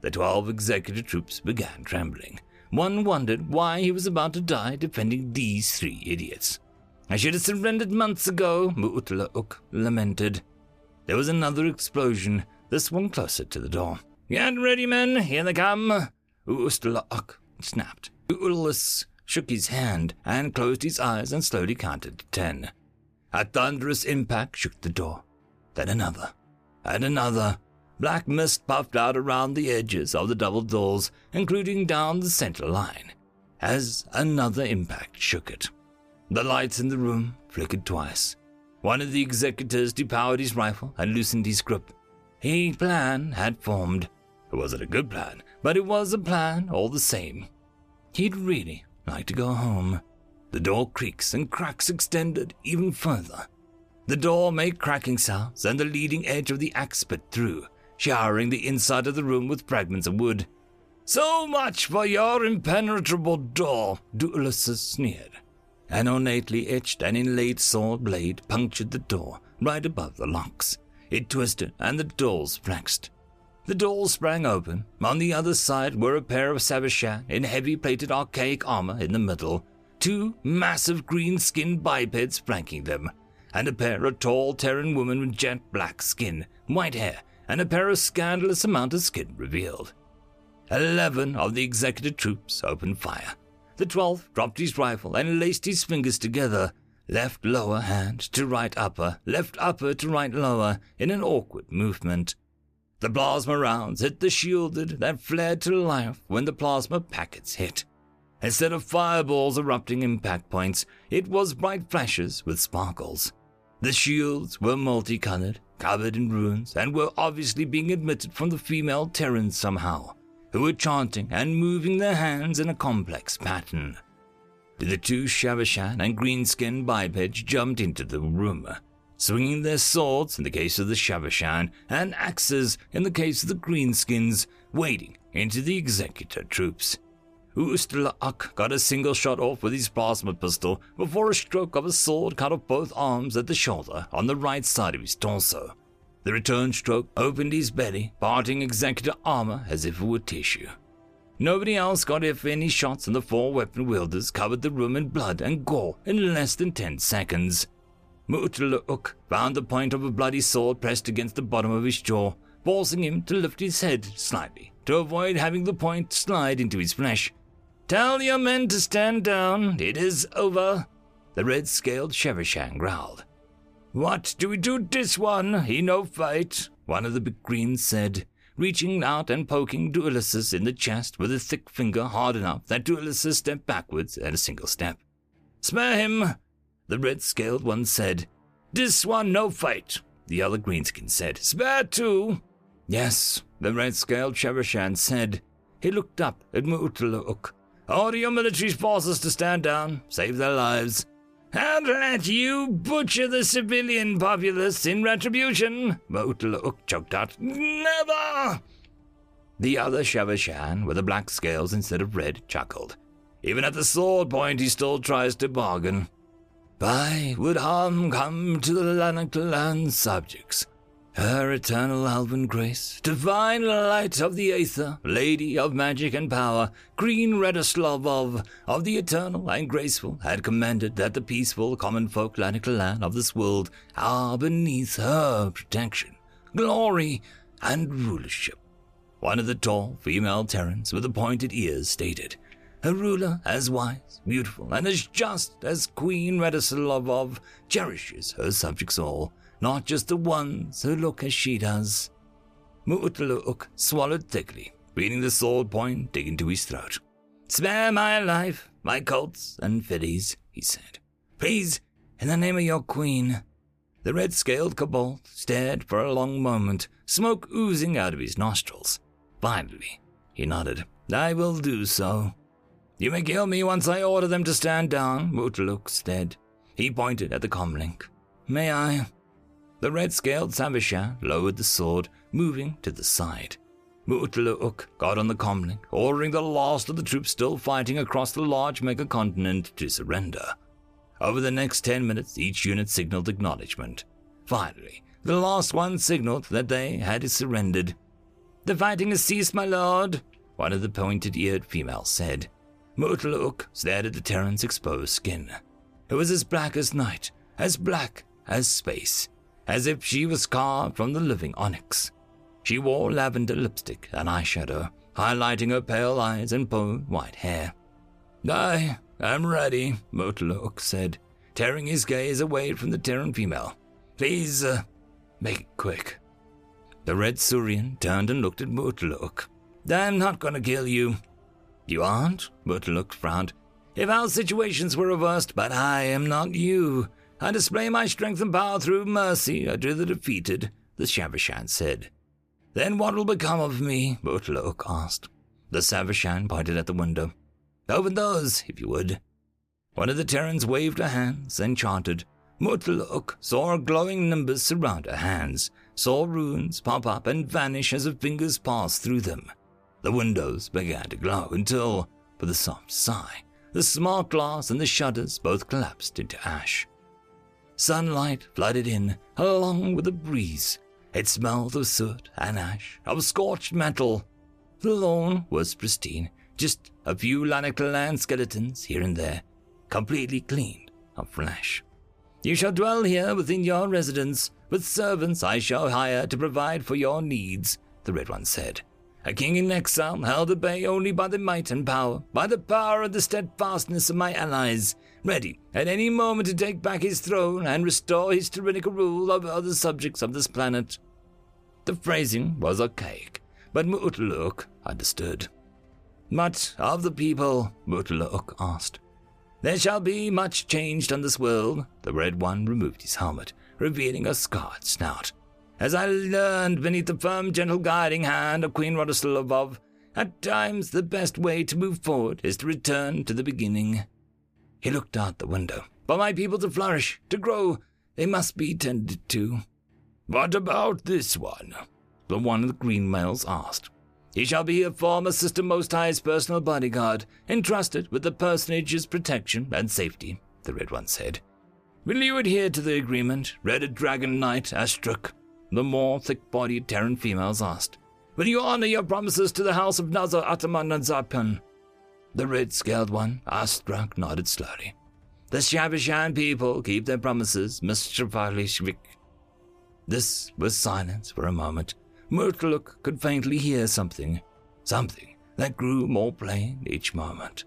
The twelve executive troops began trembling. One wondered why he was about to die defending these three idiots. I should have surrendered months ago, Mu'utla'uk lamented. There was another explosion, this one closer to the door. Get ready, men, here they come. Ustla'uk snapped. U'ulus shook his hand and closed his eyes and slowly counted to ten. A thunderous impact shook the door. Then another, and another. Black mist puffed out around the edges of the double doors, including down the center line, as another impact shook it. The lights in the room flickered twice. One of the executors depowered his rifle and loosened his grip. A plan had formed. It wasn't a good plan, but it was a plan all the same. He'd really like to go home. The door creaks and cracks extended even further. The door made cracking sounds, and the leading edge of the axe bit through, showering the inside of the room with fragments of wood. So much for your impenetrable door, Du'ulus sneered. An ornately etched and inlaid sword blade punctured the door right above the locks. It twisted, and the doors flexed. The door sprang open. On the other side were a pair of Sabashan in heavy plated archaic armor in the middle, two massive green skinned bipeds flanking them, and a pair of tall Terran women with jet black skin, white hair, and a pair of scandalous amount of skin revealed. Eleven of the executive troops opened fire. The twelfth dropped his rifle and laced his fingers together, left lower hand to right upper, left upper to right lower, in an awkward movement. The plasma rounds hit the shielded that flared to life when the plasma packets hit. Instead of fireballs erupting impact points, it was bright flashes with sparkles. The shields were multicolored, covered in runes, and were obviously being emitted from the female Terrans somehow, who were chanting and moving their hands in a complex pattern. The two Shavashan and greenskin bipeds jumped into the room, swinging their swords in the case of the Shavashan and axes in the case of the greenskins, wading into the executor troops. Ustla'ak got a single shot off with his plasma pistol before a stroke of a sword cut off both arms at the shoulder on the right side of his torso. The return stroke opened his belly, parting executor armor as if it were tissue. Nobody else got if any shots, and the four weapon wielders covered the room in blood and gore in less than ten seconds. Mu'tlu'uk found the point of a bloody sword pressed against the bottom of his jaw, forcing him to lift his head slightly to avoid having the point slide into his flesh. Tell your men to stand down. It is over. The red scaled Shevishan growled. What do we do this one? He no fight, one of the big greens said, reaching out and poking Duilisus in the chest with a thick finger hard enough that Duilisus stepped backwards at a single step. Spare him, the red scaled one said. This one no fight, the other greenskin said. Spare too. Yes, the red scaled Shevishan said. He looked up at Mu'utlu'uk Order your military forces to stand down, save their lives, and let you butcher the civilian populace in retribution. Motluk choked out. Never! The other Shavashan, with the black scales instead of red, chuckled. Even at the sword point, he still tries to bargain. Why would harm come to the Lanaktallan subjects? Her eternal elven grace, divine light of the aether, lady of magic and power, Queen Redislavov of the eternal and graceful, had commanded that the peaceful common folk Lanaktallan of this world are beneath her protection, glory, and rulership. One of the tall female Terrans with the pointed ears stated, a ruler as wise, beautiful, and as just as Queen Redislavov cherishes her subjects all not just the ones who look as she does. Mu'utluk swallowed thickly, feeling the sword point dig into his throat. Spare my life, my colts and fillies, he said. Please, in the name of your queen. The red scaled kobold stared for a long moment, smoke oozing out of his nostrils. Finally, he nodded. I will do so. You may kill me once I order them to stand down, Mutluk said. He pointed at the comlink. May I? The red-scaled Savashan lowered the sword, moving to the side. Mu'talook got on the comlink, ordering the last of the troops still fighting across the large megacontinent to surrender. Over the next ten minutes, each unit signaled acknowledgement. Finally, the last one signaled that they had surrendered. The fighting has ceased, my lord, one of the pointed-eared females said. Mu'talook stared at the Terran's exposed skin. It was as black as night, as black as space, as if she was carved from the living onyx. She wore lavender lipstick and eyeshadow, highlighting her pale eyes and bone white hair. I am ready, Mu'talook said, tearing his gaze away from the Terran female. Please, uh, make it quick. The red Surian turned and looked at Mu'talook. I'm not to kill you. You aren't? Mu'talook frowned. If our situations were reversed, but I am not you. I display my strength and power through mercy to the defeated, the Shavashan said. Then what will become of me? Mu'talook asked. The Savashan pointed at the window. Open those, if you would. One of the Terrans waved her hands and chanted. Mu'talook saw glowing nimbus surround her hands, saw runes pop up and vanish as her fingers passed through them. The windows began to glow until, with a soft sigh, the smart glass and the shutters both collapsed into ash. Sunlight flooded in, along with the breeze. It smelled of soot and ash, of scorched metal. The lawn was pristine, just a few Lanaktallan skeletons here and there, completely cleaned of flesh. You shall dwell here within your residence, with servants I shall hire to provide for your needs, the Red One said. A king in exile, held at bay only by the might and power, by the power and the steadfastness of my allies, ready at any moment to take back his throne and restore his tyrannical rule over other subjects of this planet. The phrasing was archaic, but Mu'talook understood. Much of the people? Mu'talook asked. There shall be much changed on this world. The Red One removed his helmet, revealing a scarred snout. As I learned beneath the firm, gentle guiding hand of Queen Rodislav, at times the best way to move forward is to return to the beginning. He looked out the window. For my people to flourish, to grow, they must be tended to. What about this one? The one of the green males asked. He shall be a former Sister Most High's personal bodyguard, entrusted with the personage's protection and safety, the Red One said. Will you adhere to the agreement, Red Dragon Knight Astruc? the more thick-bodied Terran females asked. Will you honor your promises to the house of Nazar Ataman Nazarpan? The red-scaled one, Astruc, nodded slowly. The Shavashan people keep their promises, Mr. Valishvik. This was silence for a moment. Mu'talook could faintly hear something, something that grew more plain each moment.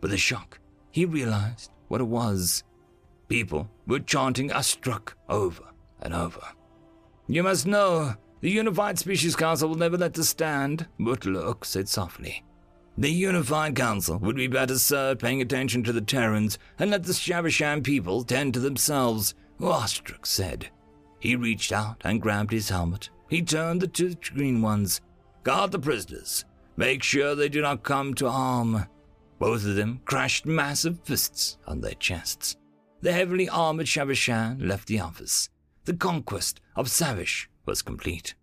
With a shock, he realized what it was. People were chanting Astruc over and over. You must know, the Unified Species Council will never let this stand, Mu'talook said softly. The Unified Council would be better served paying attention to the Terrans and let the Shavashan people tend to themselves, Astruc said. He reached out and grabbed his helmet. He turned to the two green ones. Guard the prisoners. Make sure they do not come to harm. Both of them crashed massive fists on their chests. The heavily armored Shavashan left the office the conquest of Savish was complete.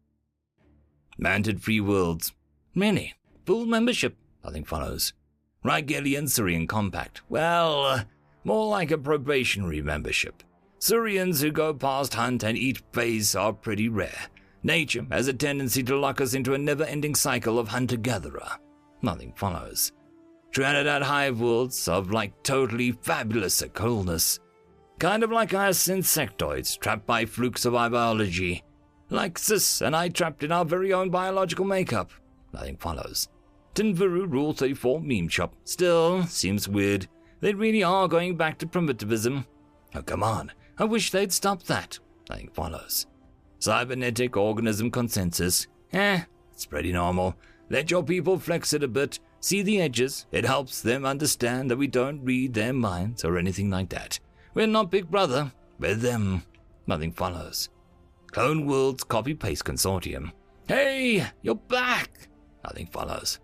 Mantid free worlds. Many. Full membership. Nothing follows. Rigelian Surian Compact. Well, uh, more like a probationary membership. Surians who go past hunt and eat phase are pretty rare. Nature has a tendency to lock us into a never ending cycle of hunter gatherer. Nothing follows. Treana'ad hive worlds of like totally fabulous coolness Kind of like us insectoids trapped by flukes of our biology. Like Sis and I trapped in our very own biological makeup. Nothing follows. Tinvuru Rule 34 meme shop. Still, seems weird. They really are going back to primitivism. Oh, come on. I wish they'd stop that. Nothing follows. Cybernetic organism consensus. Eh, it's pretty normal. Let your people flex it a bit, see the edges. It helps them understand that we don't read their minds or anything like that. We're not Big Brother, we're them. Nothing follows. Clone World's copy paste consortium. Hey, you're back! Nothing follows.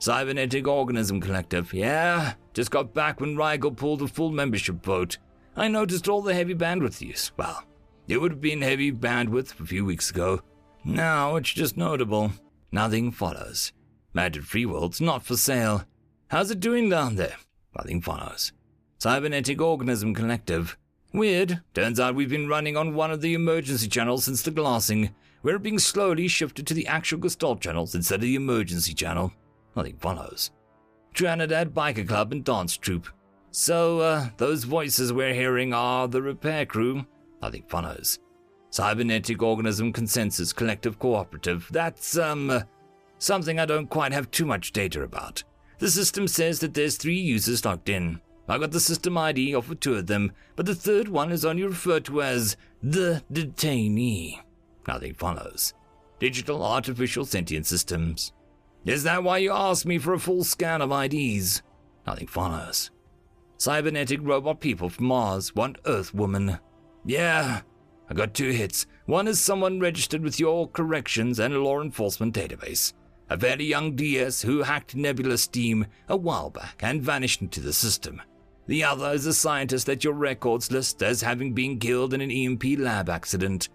Cybernetic Organism Collective. Yeah, just got back when Rigel pulled the full membership vote. I noticed all the heavy bandwidth use. Well, It would have been heavy bandwidth a few weeks ago. Now it's just notable. Nothing follows. Magic Free World's not for sale. How's it doing down there? Nothing follows. Cybernetic Organism Collective. Weird. Turns out we've been running on one of the emergency channels since the glassing. We're being slowly shifted to the actual Gestalt channels instead of the emergency channel. Nothing follows. Treana'ad Biker Club and Dance Troupe. So, uh, those voices we're hearing are the repair crew. Nothing follows. Cybernetic Organism Consensus Collective Cooperative. That's, um, uh, something I don't quite have too much data about. The system says that there's three users logged in. I got the system ID off of two of them, but the third one is only referred to as the detainee. Nothing follows. Digital Artificial Sentient Systems. Is that why you asked me for a full scan of IDs? Nothing follows. Cybernetic robot people from Mars want Earth Woman. Yeah, I got two hits. One is someone registered with your corrections and law enforcement database. A very young DS who hacked Nebula Steam a while back and vanished into the system. The other is a scientist that your records list as having been killed in an EMP lab accident.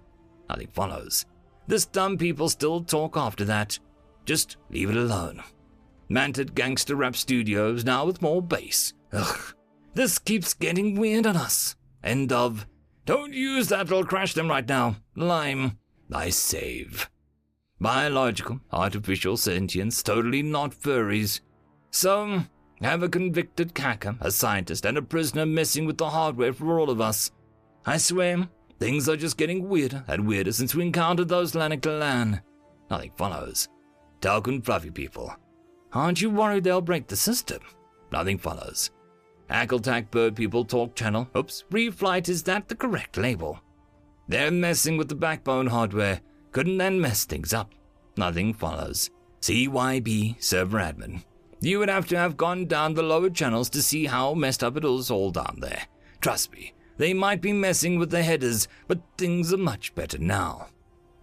Nothing follows. This dumb people still talk after that. Just leave it alone. Mantid Gangster Rap Studios now with more bass. Ugh. This keeps getting weird on us. End of. Don't use that, it'll crash them right now. Lime. I save. Biological, artificial sentience, totally not furries. So, have a convicted cacker, a scientist, and a prisoner messing with the hardware for all of us. I swear, things are just getting weirder and weirder since we encountered those Lanaktallan. Nothing follows. Telkan fluffy people. Aren't you worried they'll break the system? Nothing follows. Ackeltac bird people talk channel. Oops, reflight is that the correct label? They're messing with the backbone hardware. Couldn't then mess things up. Nothing follows. CYB server admin. You would have to have gone down the lower channels to see how messed up it was all down there. Trust me, they might be messing with the headers, but things are much better now.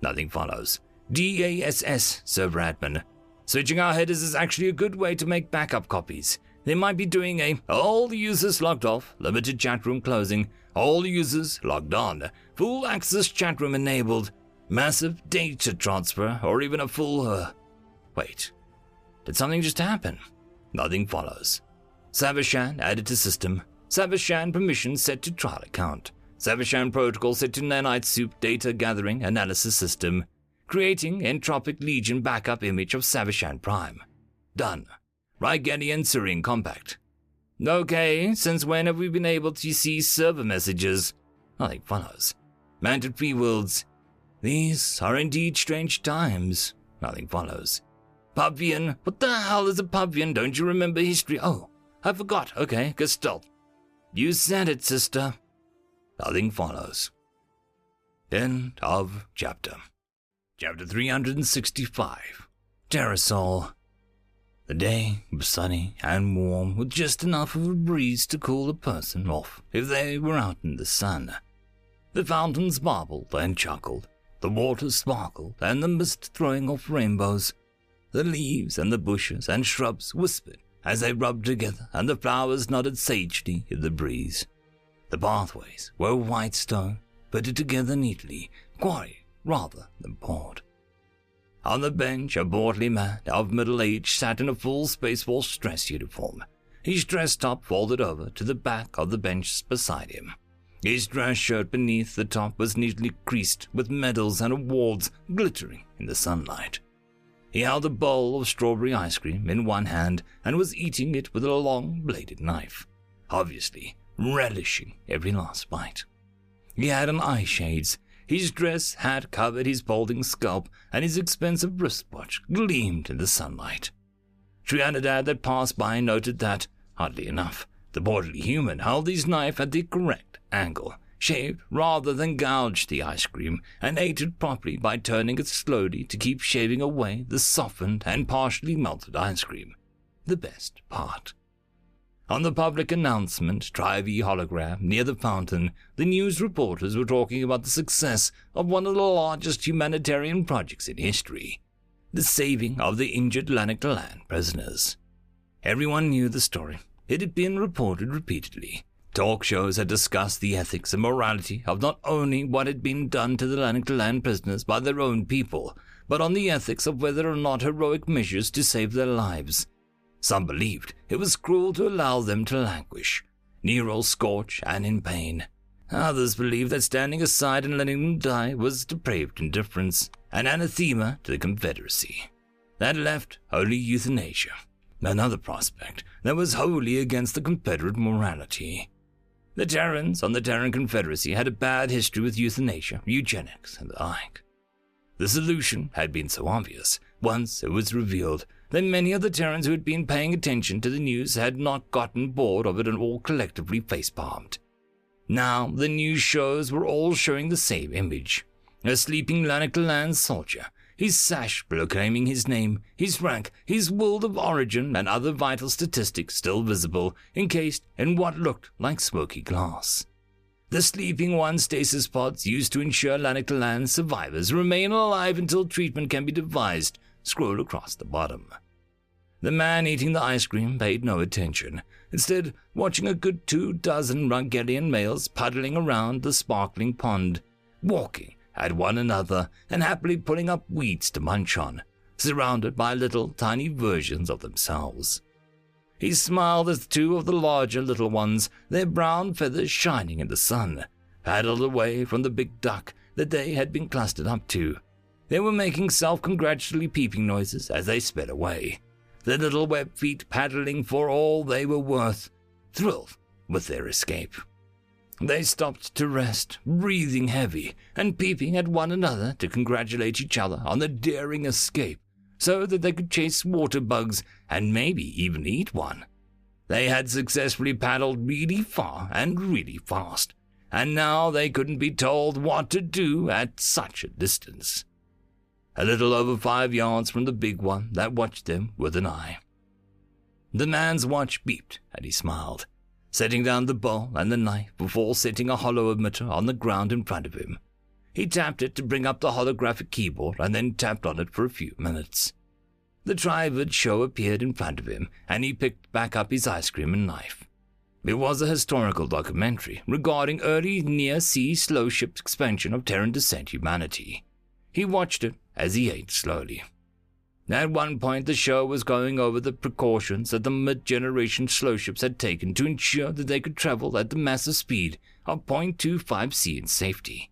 Nothing follows. DASS, Sir admin. Switching our headers is actually a good way to make backup copies. They might be doing a all users logged off, limited chat room closing, all users logged on, full access chat room enabled, massive data transfer, or even a full, uh, wait, did something just happen? Nothing follows. Savashan added to system. Savashan permission set to trial account. Savashan protocol set to nanite soup data gathering analysis system. Creating entropic legion backup image of Savishan Prime. Done. Rygenian Serene Compact. Okay, since when have we been able to see server messages? Nothing follows. Mantid free worlds. These are indeed strange times. Nothing follows. Pubvian. What the hell is a Pubvian? Don't you remember history? Oh, I forgot. Okay, Gestalt. You said it, sister. Nothing follows. End of chapter. Chapter 365. Terrasol. The day was sunny and warm, with just enough of a breeze to cool a person off if they were out in the sun. The fountains bubbled and chuckled, the water sparkled, and the mist throwing off rainbows. The leaves and the bushes and shrubs whispered as they rubbed together, and the flowers nodded sagely in the breeze. The pathways were white stone, fitted together neatly, quarried rather than poured. On the bench, a portly man of middle age sat in a full Space Force dress uniform, his dress top folded over to the back of the bench beside him. His dress shirt beneath the top was neatly creased with medals and awards glittering in the sunlight. He held a bowl of strawberry ice cream in one hand and was eating it with a long bladed knife, obviously relishing every last bite. He had on eye shades. His dress hat covered his balding scalp, and his expensive wristwatch gleamed in the sunlight. Treana'ad that passed by noted that, oddly enough, the portly human held his knife at the correct angle, shaved rather than gouged the ice cream, and ate it properly by turning it slowly to keep shaving away the softened and partially melted ice cream. The best part. On the public announcement Tri-V hologram near the fountain, the news reporters were talking about the success of one of the largest humanitarian projects in history the saving of the injured Lanaktallan prisoners. Everyone knew the story. It had been reported repeatedly. Talk shows had discussed the ethics and morality of not only what had been done to the Lanaktallan prisoners by their own people, but on the ethics of whether or not heroic measures to save their lives. Some believed it was cruel to allow them to languish, Nero scorch and in pain. Others believed that standing aside and letting them die was depraved indifference, an anathema to the Confederacy. That left only euthanasia, another prospect that was wholly against the Confederate morality. The Terrans on the Terran Confederacy had a bad history with euthanasia, eugenics, and the like. The solution had been so obvious, once it was revealed, that many of the Terrans who had been paying attention to the news had not gotten bored of it and all collectively facepalmed. Now the news shows were all showing the same image. A sleeping Lanaktallan soldier, his sash proclaiming his name, his rank, his world of origin, and other vital statistics still visible, encased in what looked like smoky glass. The sleeping one stasis pods used to ensure Lanaktallan survivors remain alive until treatment can be devised scroll across the bottom. The man eating the ice cream paid no attention, instead watching a good two dozen Rungelian males puddling around the sparkling pond, walking at one another and happily pulling up weeds to munch on, surrounded by little tiny versions of themselves. He smiled as two of the larger little ones, their brown feathers shining in the sun, paddled away from the big duck that they had been clustered up to. They were making self congratulatory peeping noises as they sped away, their little web feet paddling for all they were worth, thrilled with their escape. They stopped to rest, breathing heavy, and peeping at one another to congratulate each other on the daring escape so that they could chase water bugs and maybe even eat one. They had successfully paddled really far and really fast, and now they couldn't be told what to do at such a distance. A little over five yards from the big one that watched them with an eye. The man's watch beeped and he smiled, setting down the bowl and the knife before setting a holo emitter on the ground in front of him. He tapped it to bring up the holographic keyboard and then tapped on it for a few minutes. The Trivid show appeared in front of him, and he picked back up his ice cream and knife. It was a historical documentary regarding early near sea slow ship expansion of Terran descent humanity. He watched it as he ate slowly. At one point, the show was going over the precautions that the mid generation slow ships had taken to ensure that they could travel at the massive speed of 0.25 c in safety.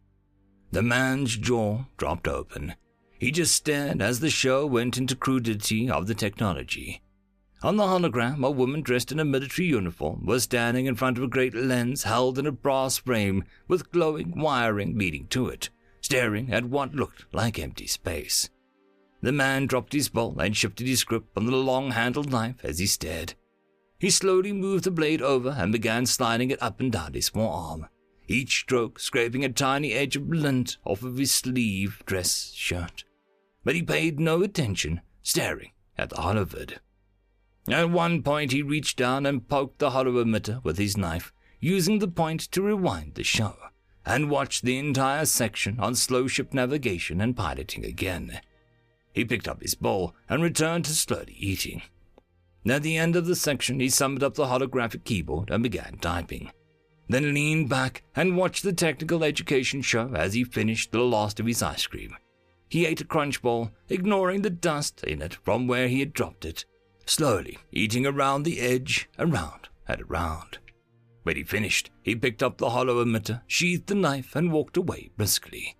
The man's jaw dropped open. He just stared as the show went into crudity of the technology. On the hologram, a woman dressed in a military uniform was standing in front of a great lens held in a brass frame with glowing wiring leading to it, staring at what looked like empty space. The man dropped his bowl and shifted his grip on the long handled knife as he stared. He slowly moved the blade over and began sliding it up and down his forearm each stroke scraping a tiny edge of lint off of his sleeve dress shirt. But he paid no attention, staring at the hollow At one point, he reached down and poked the holo emitter with his knife, using the point to rewind the show, and watched the entire section on slow ship navigation and piloting again. He picked up his bowl and returned to slowly eating. At the end of the section, he summed up the holographic keyboard and began typing then leaned back and watched the technical education show as he finished the last of his ice cream. He ate a crunch ball, ignoring the dust in it from where he had dropped it, slowly eating around the edge, around and around. When he finished, he picked up the holo emitter, sheathed the knife, and walked away briskly.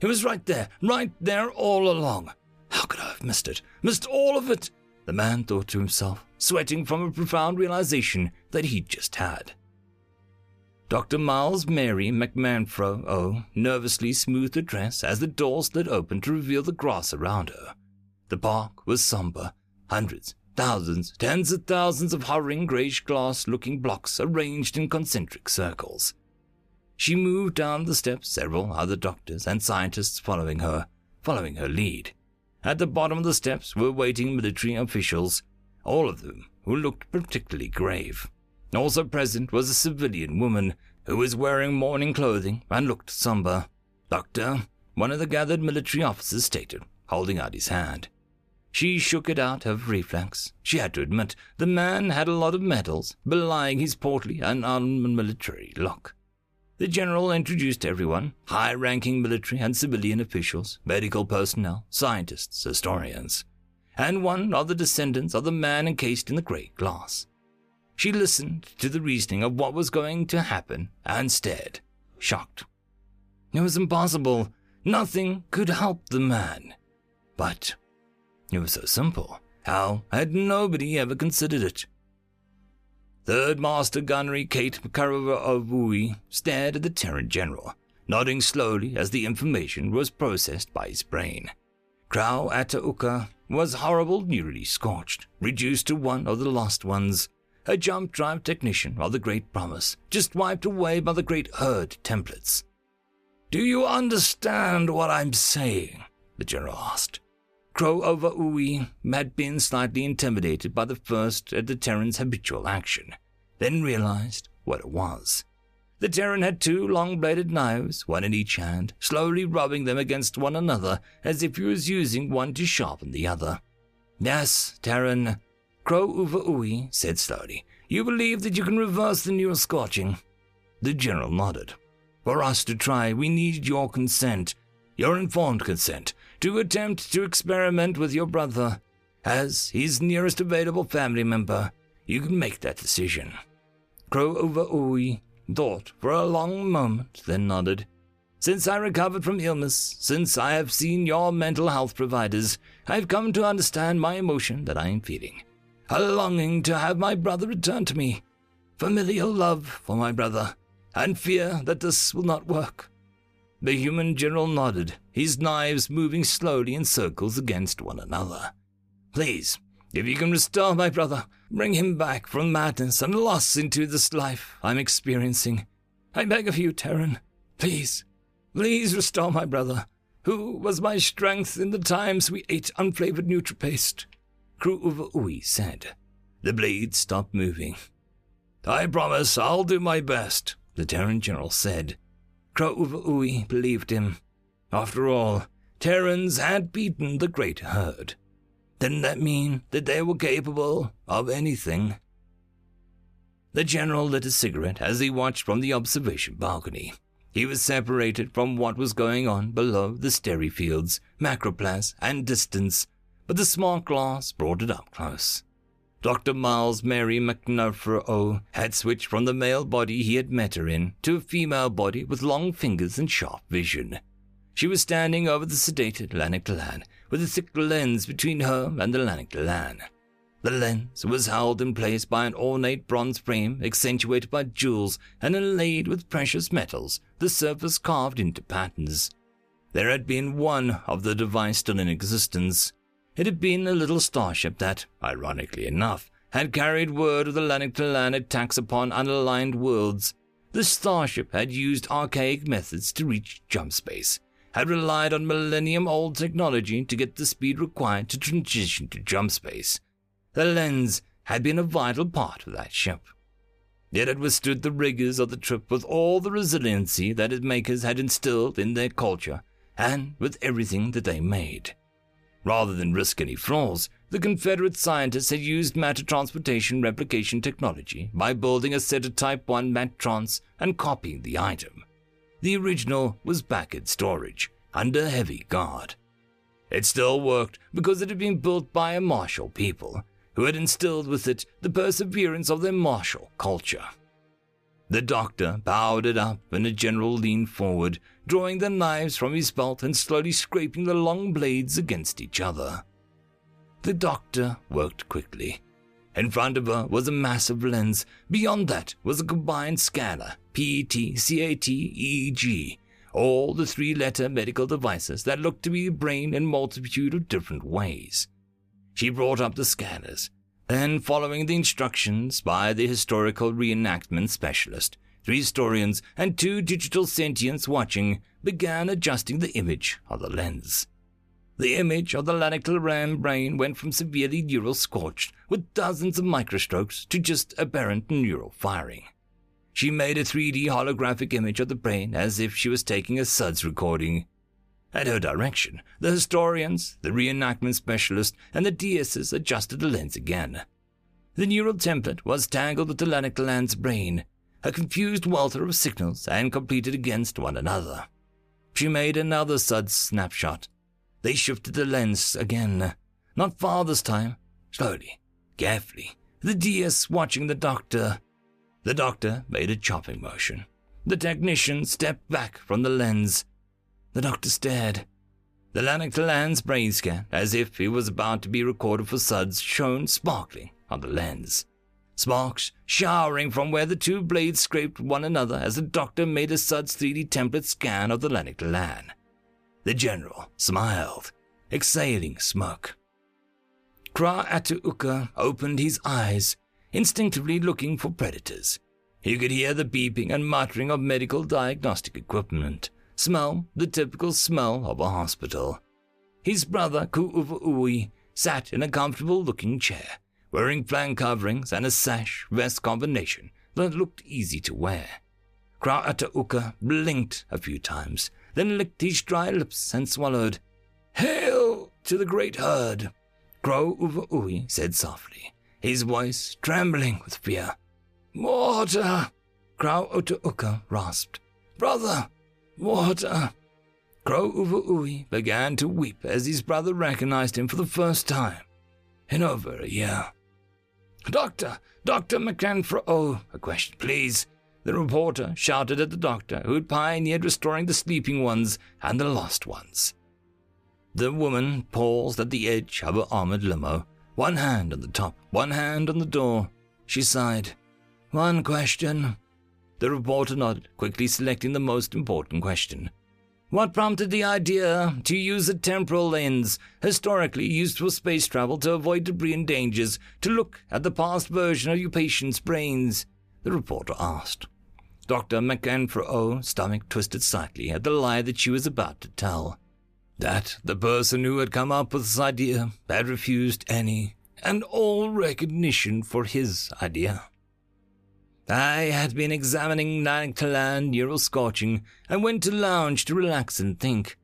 It was right there, right there all along. How could I have missed it? Missed all of it? The man thought to himself, sweating from a profound realization that he'd just had. Dr. Miles Mary McManfro O nervously smoothed her dress as the door slid open to reveal the grass around her. The park was somber. Hundreds, thousands, tens of thousands of hovering grayish glass looking blocks arranged in concentric circles. She moved down the steps, several other doctors and scientists following her, following her lead. At the bottom of the steps were waiting military officials, all of them who looked particularly grave. Also present was a civilian woman who was wearing mourning clothing and looked somber. Doctor, one of the gathered military officers stated, holding out his hand. She shook it out of reflex. She had to admit the man had a lot of medals, belying his portly and unmilitary look. The general introduced everyone high ranking military and civilian officials, medical personnel, scientists, historians, and one of the descendants of the man encased in the great glass. She listened to the reasoning of what was going to happen and stared, shocked. It was impossible. Nothing could help the man. But it was so simple. How had nobody ever considered it? Third Master Gunnery Kate McCarver of Wooey stared at the Terran General, nodding slowly as the information was processed by his brain. Krau Atauka was horrible, nearly scorched, reduced to one of the lost ones, a jump drive technician of the Great Promise, just wiped away by the Great Herd templates. Do you understand what I'm saying? the General asked. Crow over Uwe had been slightly intimidated by the first uh, at the Terran's habitual action, then realized what it was. The Terran had two long bladed knives, one in each hand, slowly rubbing them against one another as if he was using one to sharpen the other. Yes, Terran, Crow over Uwe said slowly, you believe that you can reverse the neural scorching? The General nodded. For us to try, we need your consent, your informed consent, to attempt to experiment with your brother. As his nearest available family member, you can make that decision. Crow over Ui thought for a long moment, then nodded. Since I recovered from illness, since I have seen your mental health providers, I have come to understand my emotion that I am feeling. A longing to have my brother return to me. Familial love for my brother, and fear that this will not work. The human general nodded, his knives moving slowly in circles against one another. Please, if you can restore my brother, bring him back from madness and loss into this life I'm experiencing. I beg of you, Terran. Please, please restore my brother, who was my strength in the times we ate unflavored NutriPaste. Crew Ui said. The blade stopped moving. I promise I'll do my best, the Terran general said, Krau'uvaui believed him. After all, Terrans had beaten the great herd. Didn't that mean that they were capable of anything? The general lit a cigarette as he watched from the observation balcony. He was separated from what was going on below the sterry fields, macroplas, and distance, but the smart glass brought it up close. Dr. Miles Mary McNulfer O had switched from the male body he had met her in to a female body with long fingers and sharp vision. She was standing over the sedated Lanaktallan with a thick lens between her and the Lanaktallan. The lens was held in place by an ornate bronze frame accentuated by jewels and inlaid with precious metals, the surface carved into patterns. There had been one of the device still in existence, it had been a little starship that, ironically enough, had carried word of the Lanaktallan attacks upon unaligned worlds. The starship had used archaic methods to reach jump space, had relied on millennium old technology to get the speed required to transition to jump space. The lens had been a vital part of that ship. Yet It withstood the rigors of the trip with all the resiliency that its makers had instilled in their culture and with everything that they made. Rather than risk any flaws, the Confederate scientists had used matter transportation replication technology by building a set of Type 1 Matrons and copying the item. The original was back in storage, under heavy guard. It still worked because it had been built by a martial people who had instilled with it the perseverance of their martial culture. The doctor bowed it up, and the general leaned forward, drawing the knives from his belt and slowly scraping the long blades against each other. The doctor worked quickly. In front of her was a massive lens. Beyond that was a combined scanner, PET, CAT, EEG, all the three letter medical devices that looked to be a brain in multitude of different ways. She brought up the scanners, then, following the instructions by the historical reenactment specialist, three historians and two digital sentients watching began adjusting the image of the lens. The image of the lanical ram brain went from severely neural scorched with dozens of microstrokes to just aberrant neural firing. She made a 3D holographic image of the brain as if she was taking a SUDS recording. At her direction, the historians, the reenactment specialist, and the DSs adjusted the lens again. The neural template was tangled with the Lanaktallan's brain, a confused welter of signals and completed against one another. She made another suds snapshot. They shifted the lens again, not far this time, slowly, carefully, the DS watching the doctor. The doctor made a chopping motion. The technician stepped back from the lens. The doctor stared. The Lanaktallan's brain scan, as if it was about to be recorded for suds, shone sparkling on the lens. Sparks showering from where the two blades scraped one another as the doctor made a suds 3D template scan of the Lanaktallan. The general smiled, exhaling smoke. Kra Atuuka opened his eyes, instinctively looking for predators. He could hear the beeping and muttering of medical diagnostic equipment, smell the typical smell of a hospital. His brother, Ku'uvu'ui, sat in a comfortable looking chair, wearing flank coverings and a sash vest combination that looked easy to wear. Kra'atauka blinked a few times, then licked his dry lips and swallowed. Hail to the great herd! Crow Uvaui said softly, his voice trembling with fear. Water! Crow Otauka rasped. Brother, water! Crow Uvaui began to weep as his brother recognized him for the first time in over a year. Doctor, Dr. McCanfro, oh, a question, please. The reporter shouted at the doctor who had pioneered restoring the sleeping ones and the lost ones. The woman paused at the edge of her armored limo, one hand on the top, one hand on the door. She sighed. One question. The reporter nodded, quickly selecting the most important question. What prompted the idea to use a temporal lens, historically used for space travel to avoid debris and dangers, to look at the past version of your patient's brains? The reporter asked. Dr. McAnfro stomach twisted slightly at the lie that she was about to tell. That the person who had come up with this idea had refused any and all recognition for his idea. I had been examining Lanaktallan neural scorching and went to lounge to relax and think.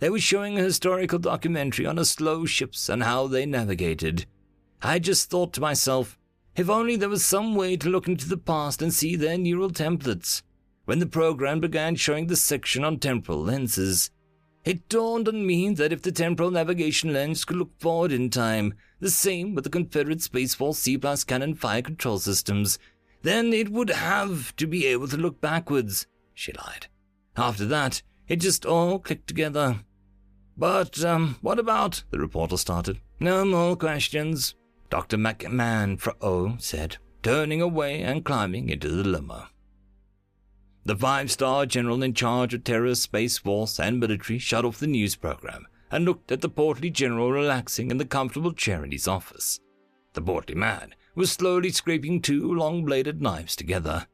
They were showing a historical documentary on the slow ships and how they navigated. I just thought to myself, if only there was some way to look into the past and see their neural templates. When the program began showing the section on temporal lenses, it dawned on me that if the temporal navigation lens could look forward in time, the same with the Confederate Space Force C plus cannon fire control systems, then it would have to be able to look backwards, she lied. After that, it just all clicked together. But, um, what about? The reporter started. No more questions, Dr. McMahon Fro said, turning away and climbing into the limo. The five star general in charge of Terra Space Force and military shut off the news program and looked at the portly general relaxing in the comfortable chair in his office. The portly man was slowly scraping two long bladed knives together.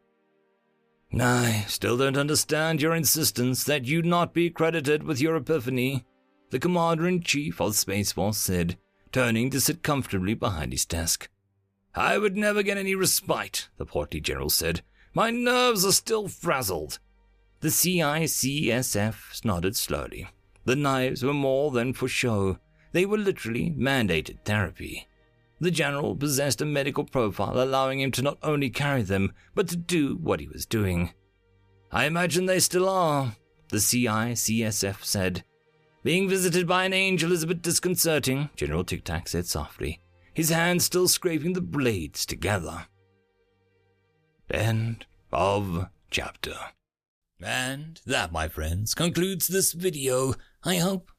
I still don't understand your insistence that you not be credited with your epiphany, the commander in chief of Space Force said, turning to sit comfortably behind his desk. I would never get any respite, the portly general said. My nerves are still frazzled. The CICSF nodded slowly. The knives were more than for show. They were literally mandated therapy. The general possessed a medical profile allowing him to not only carry them, but to do what he was doing. I imagine they still are, the CICSF said. Being visited by an angel is a bit disconcerting, General Tic Tac said softly, his hands still scraping the blades together. End of chapter. And that, my friends, concludes this video. I hope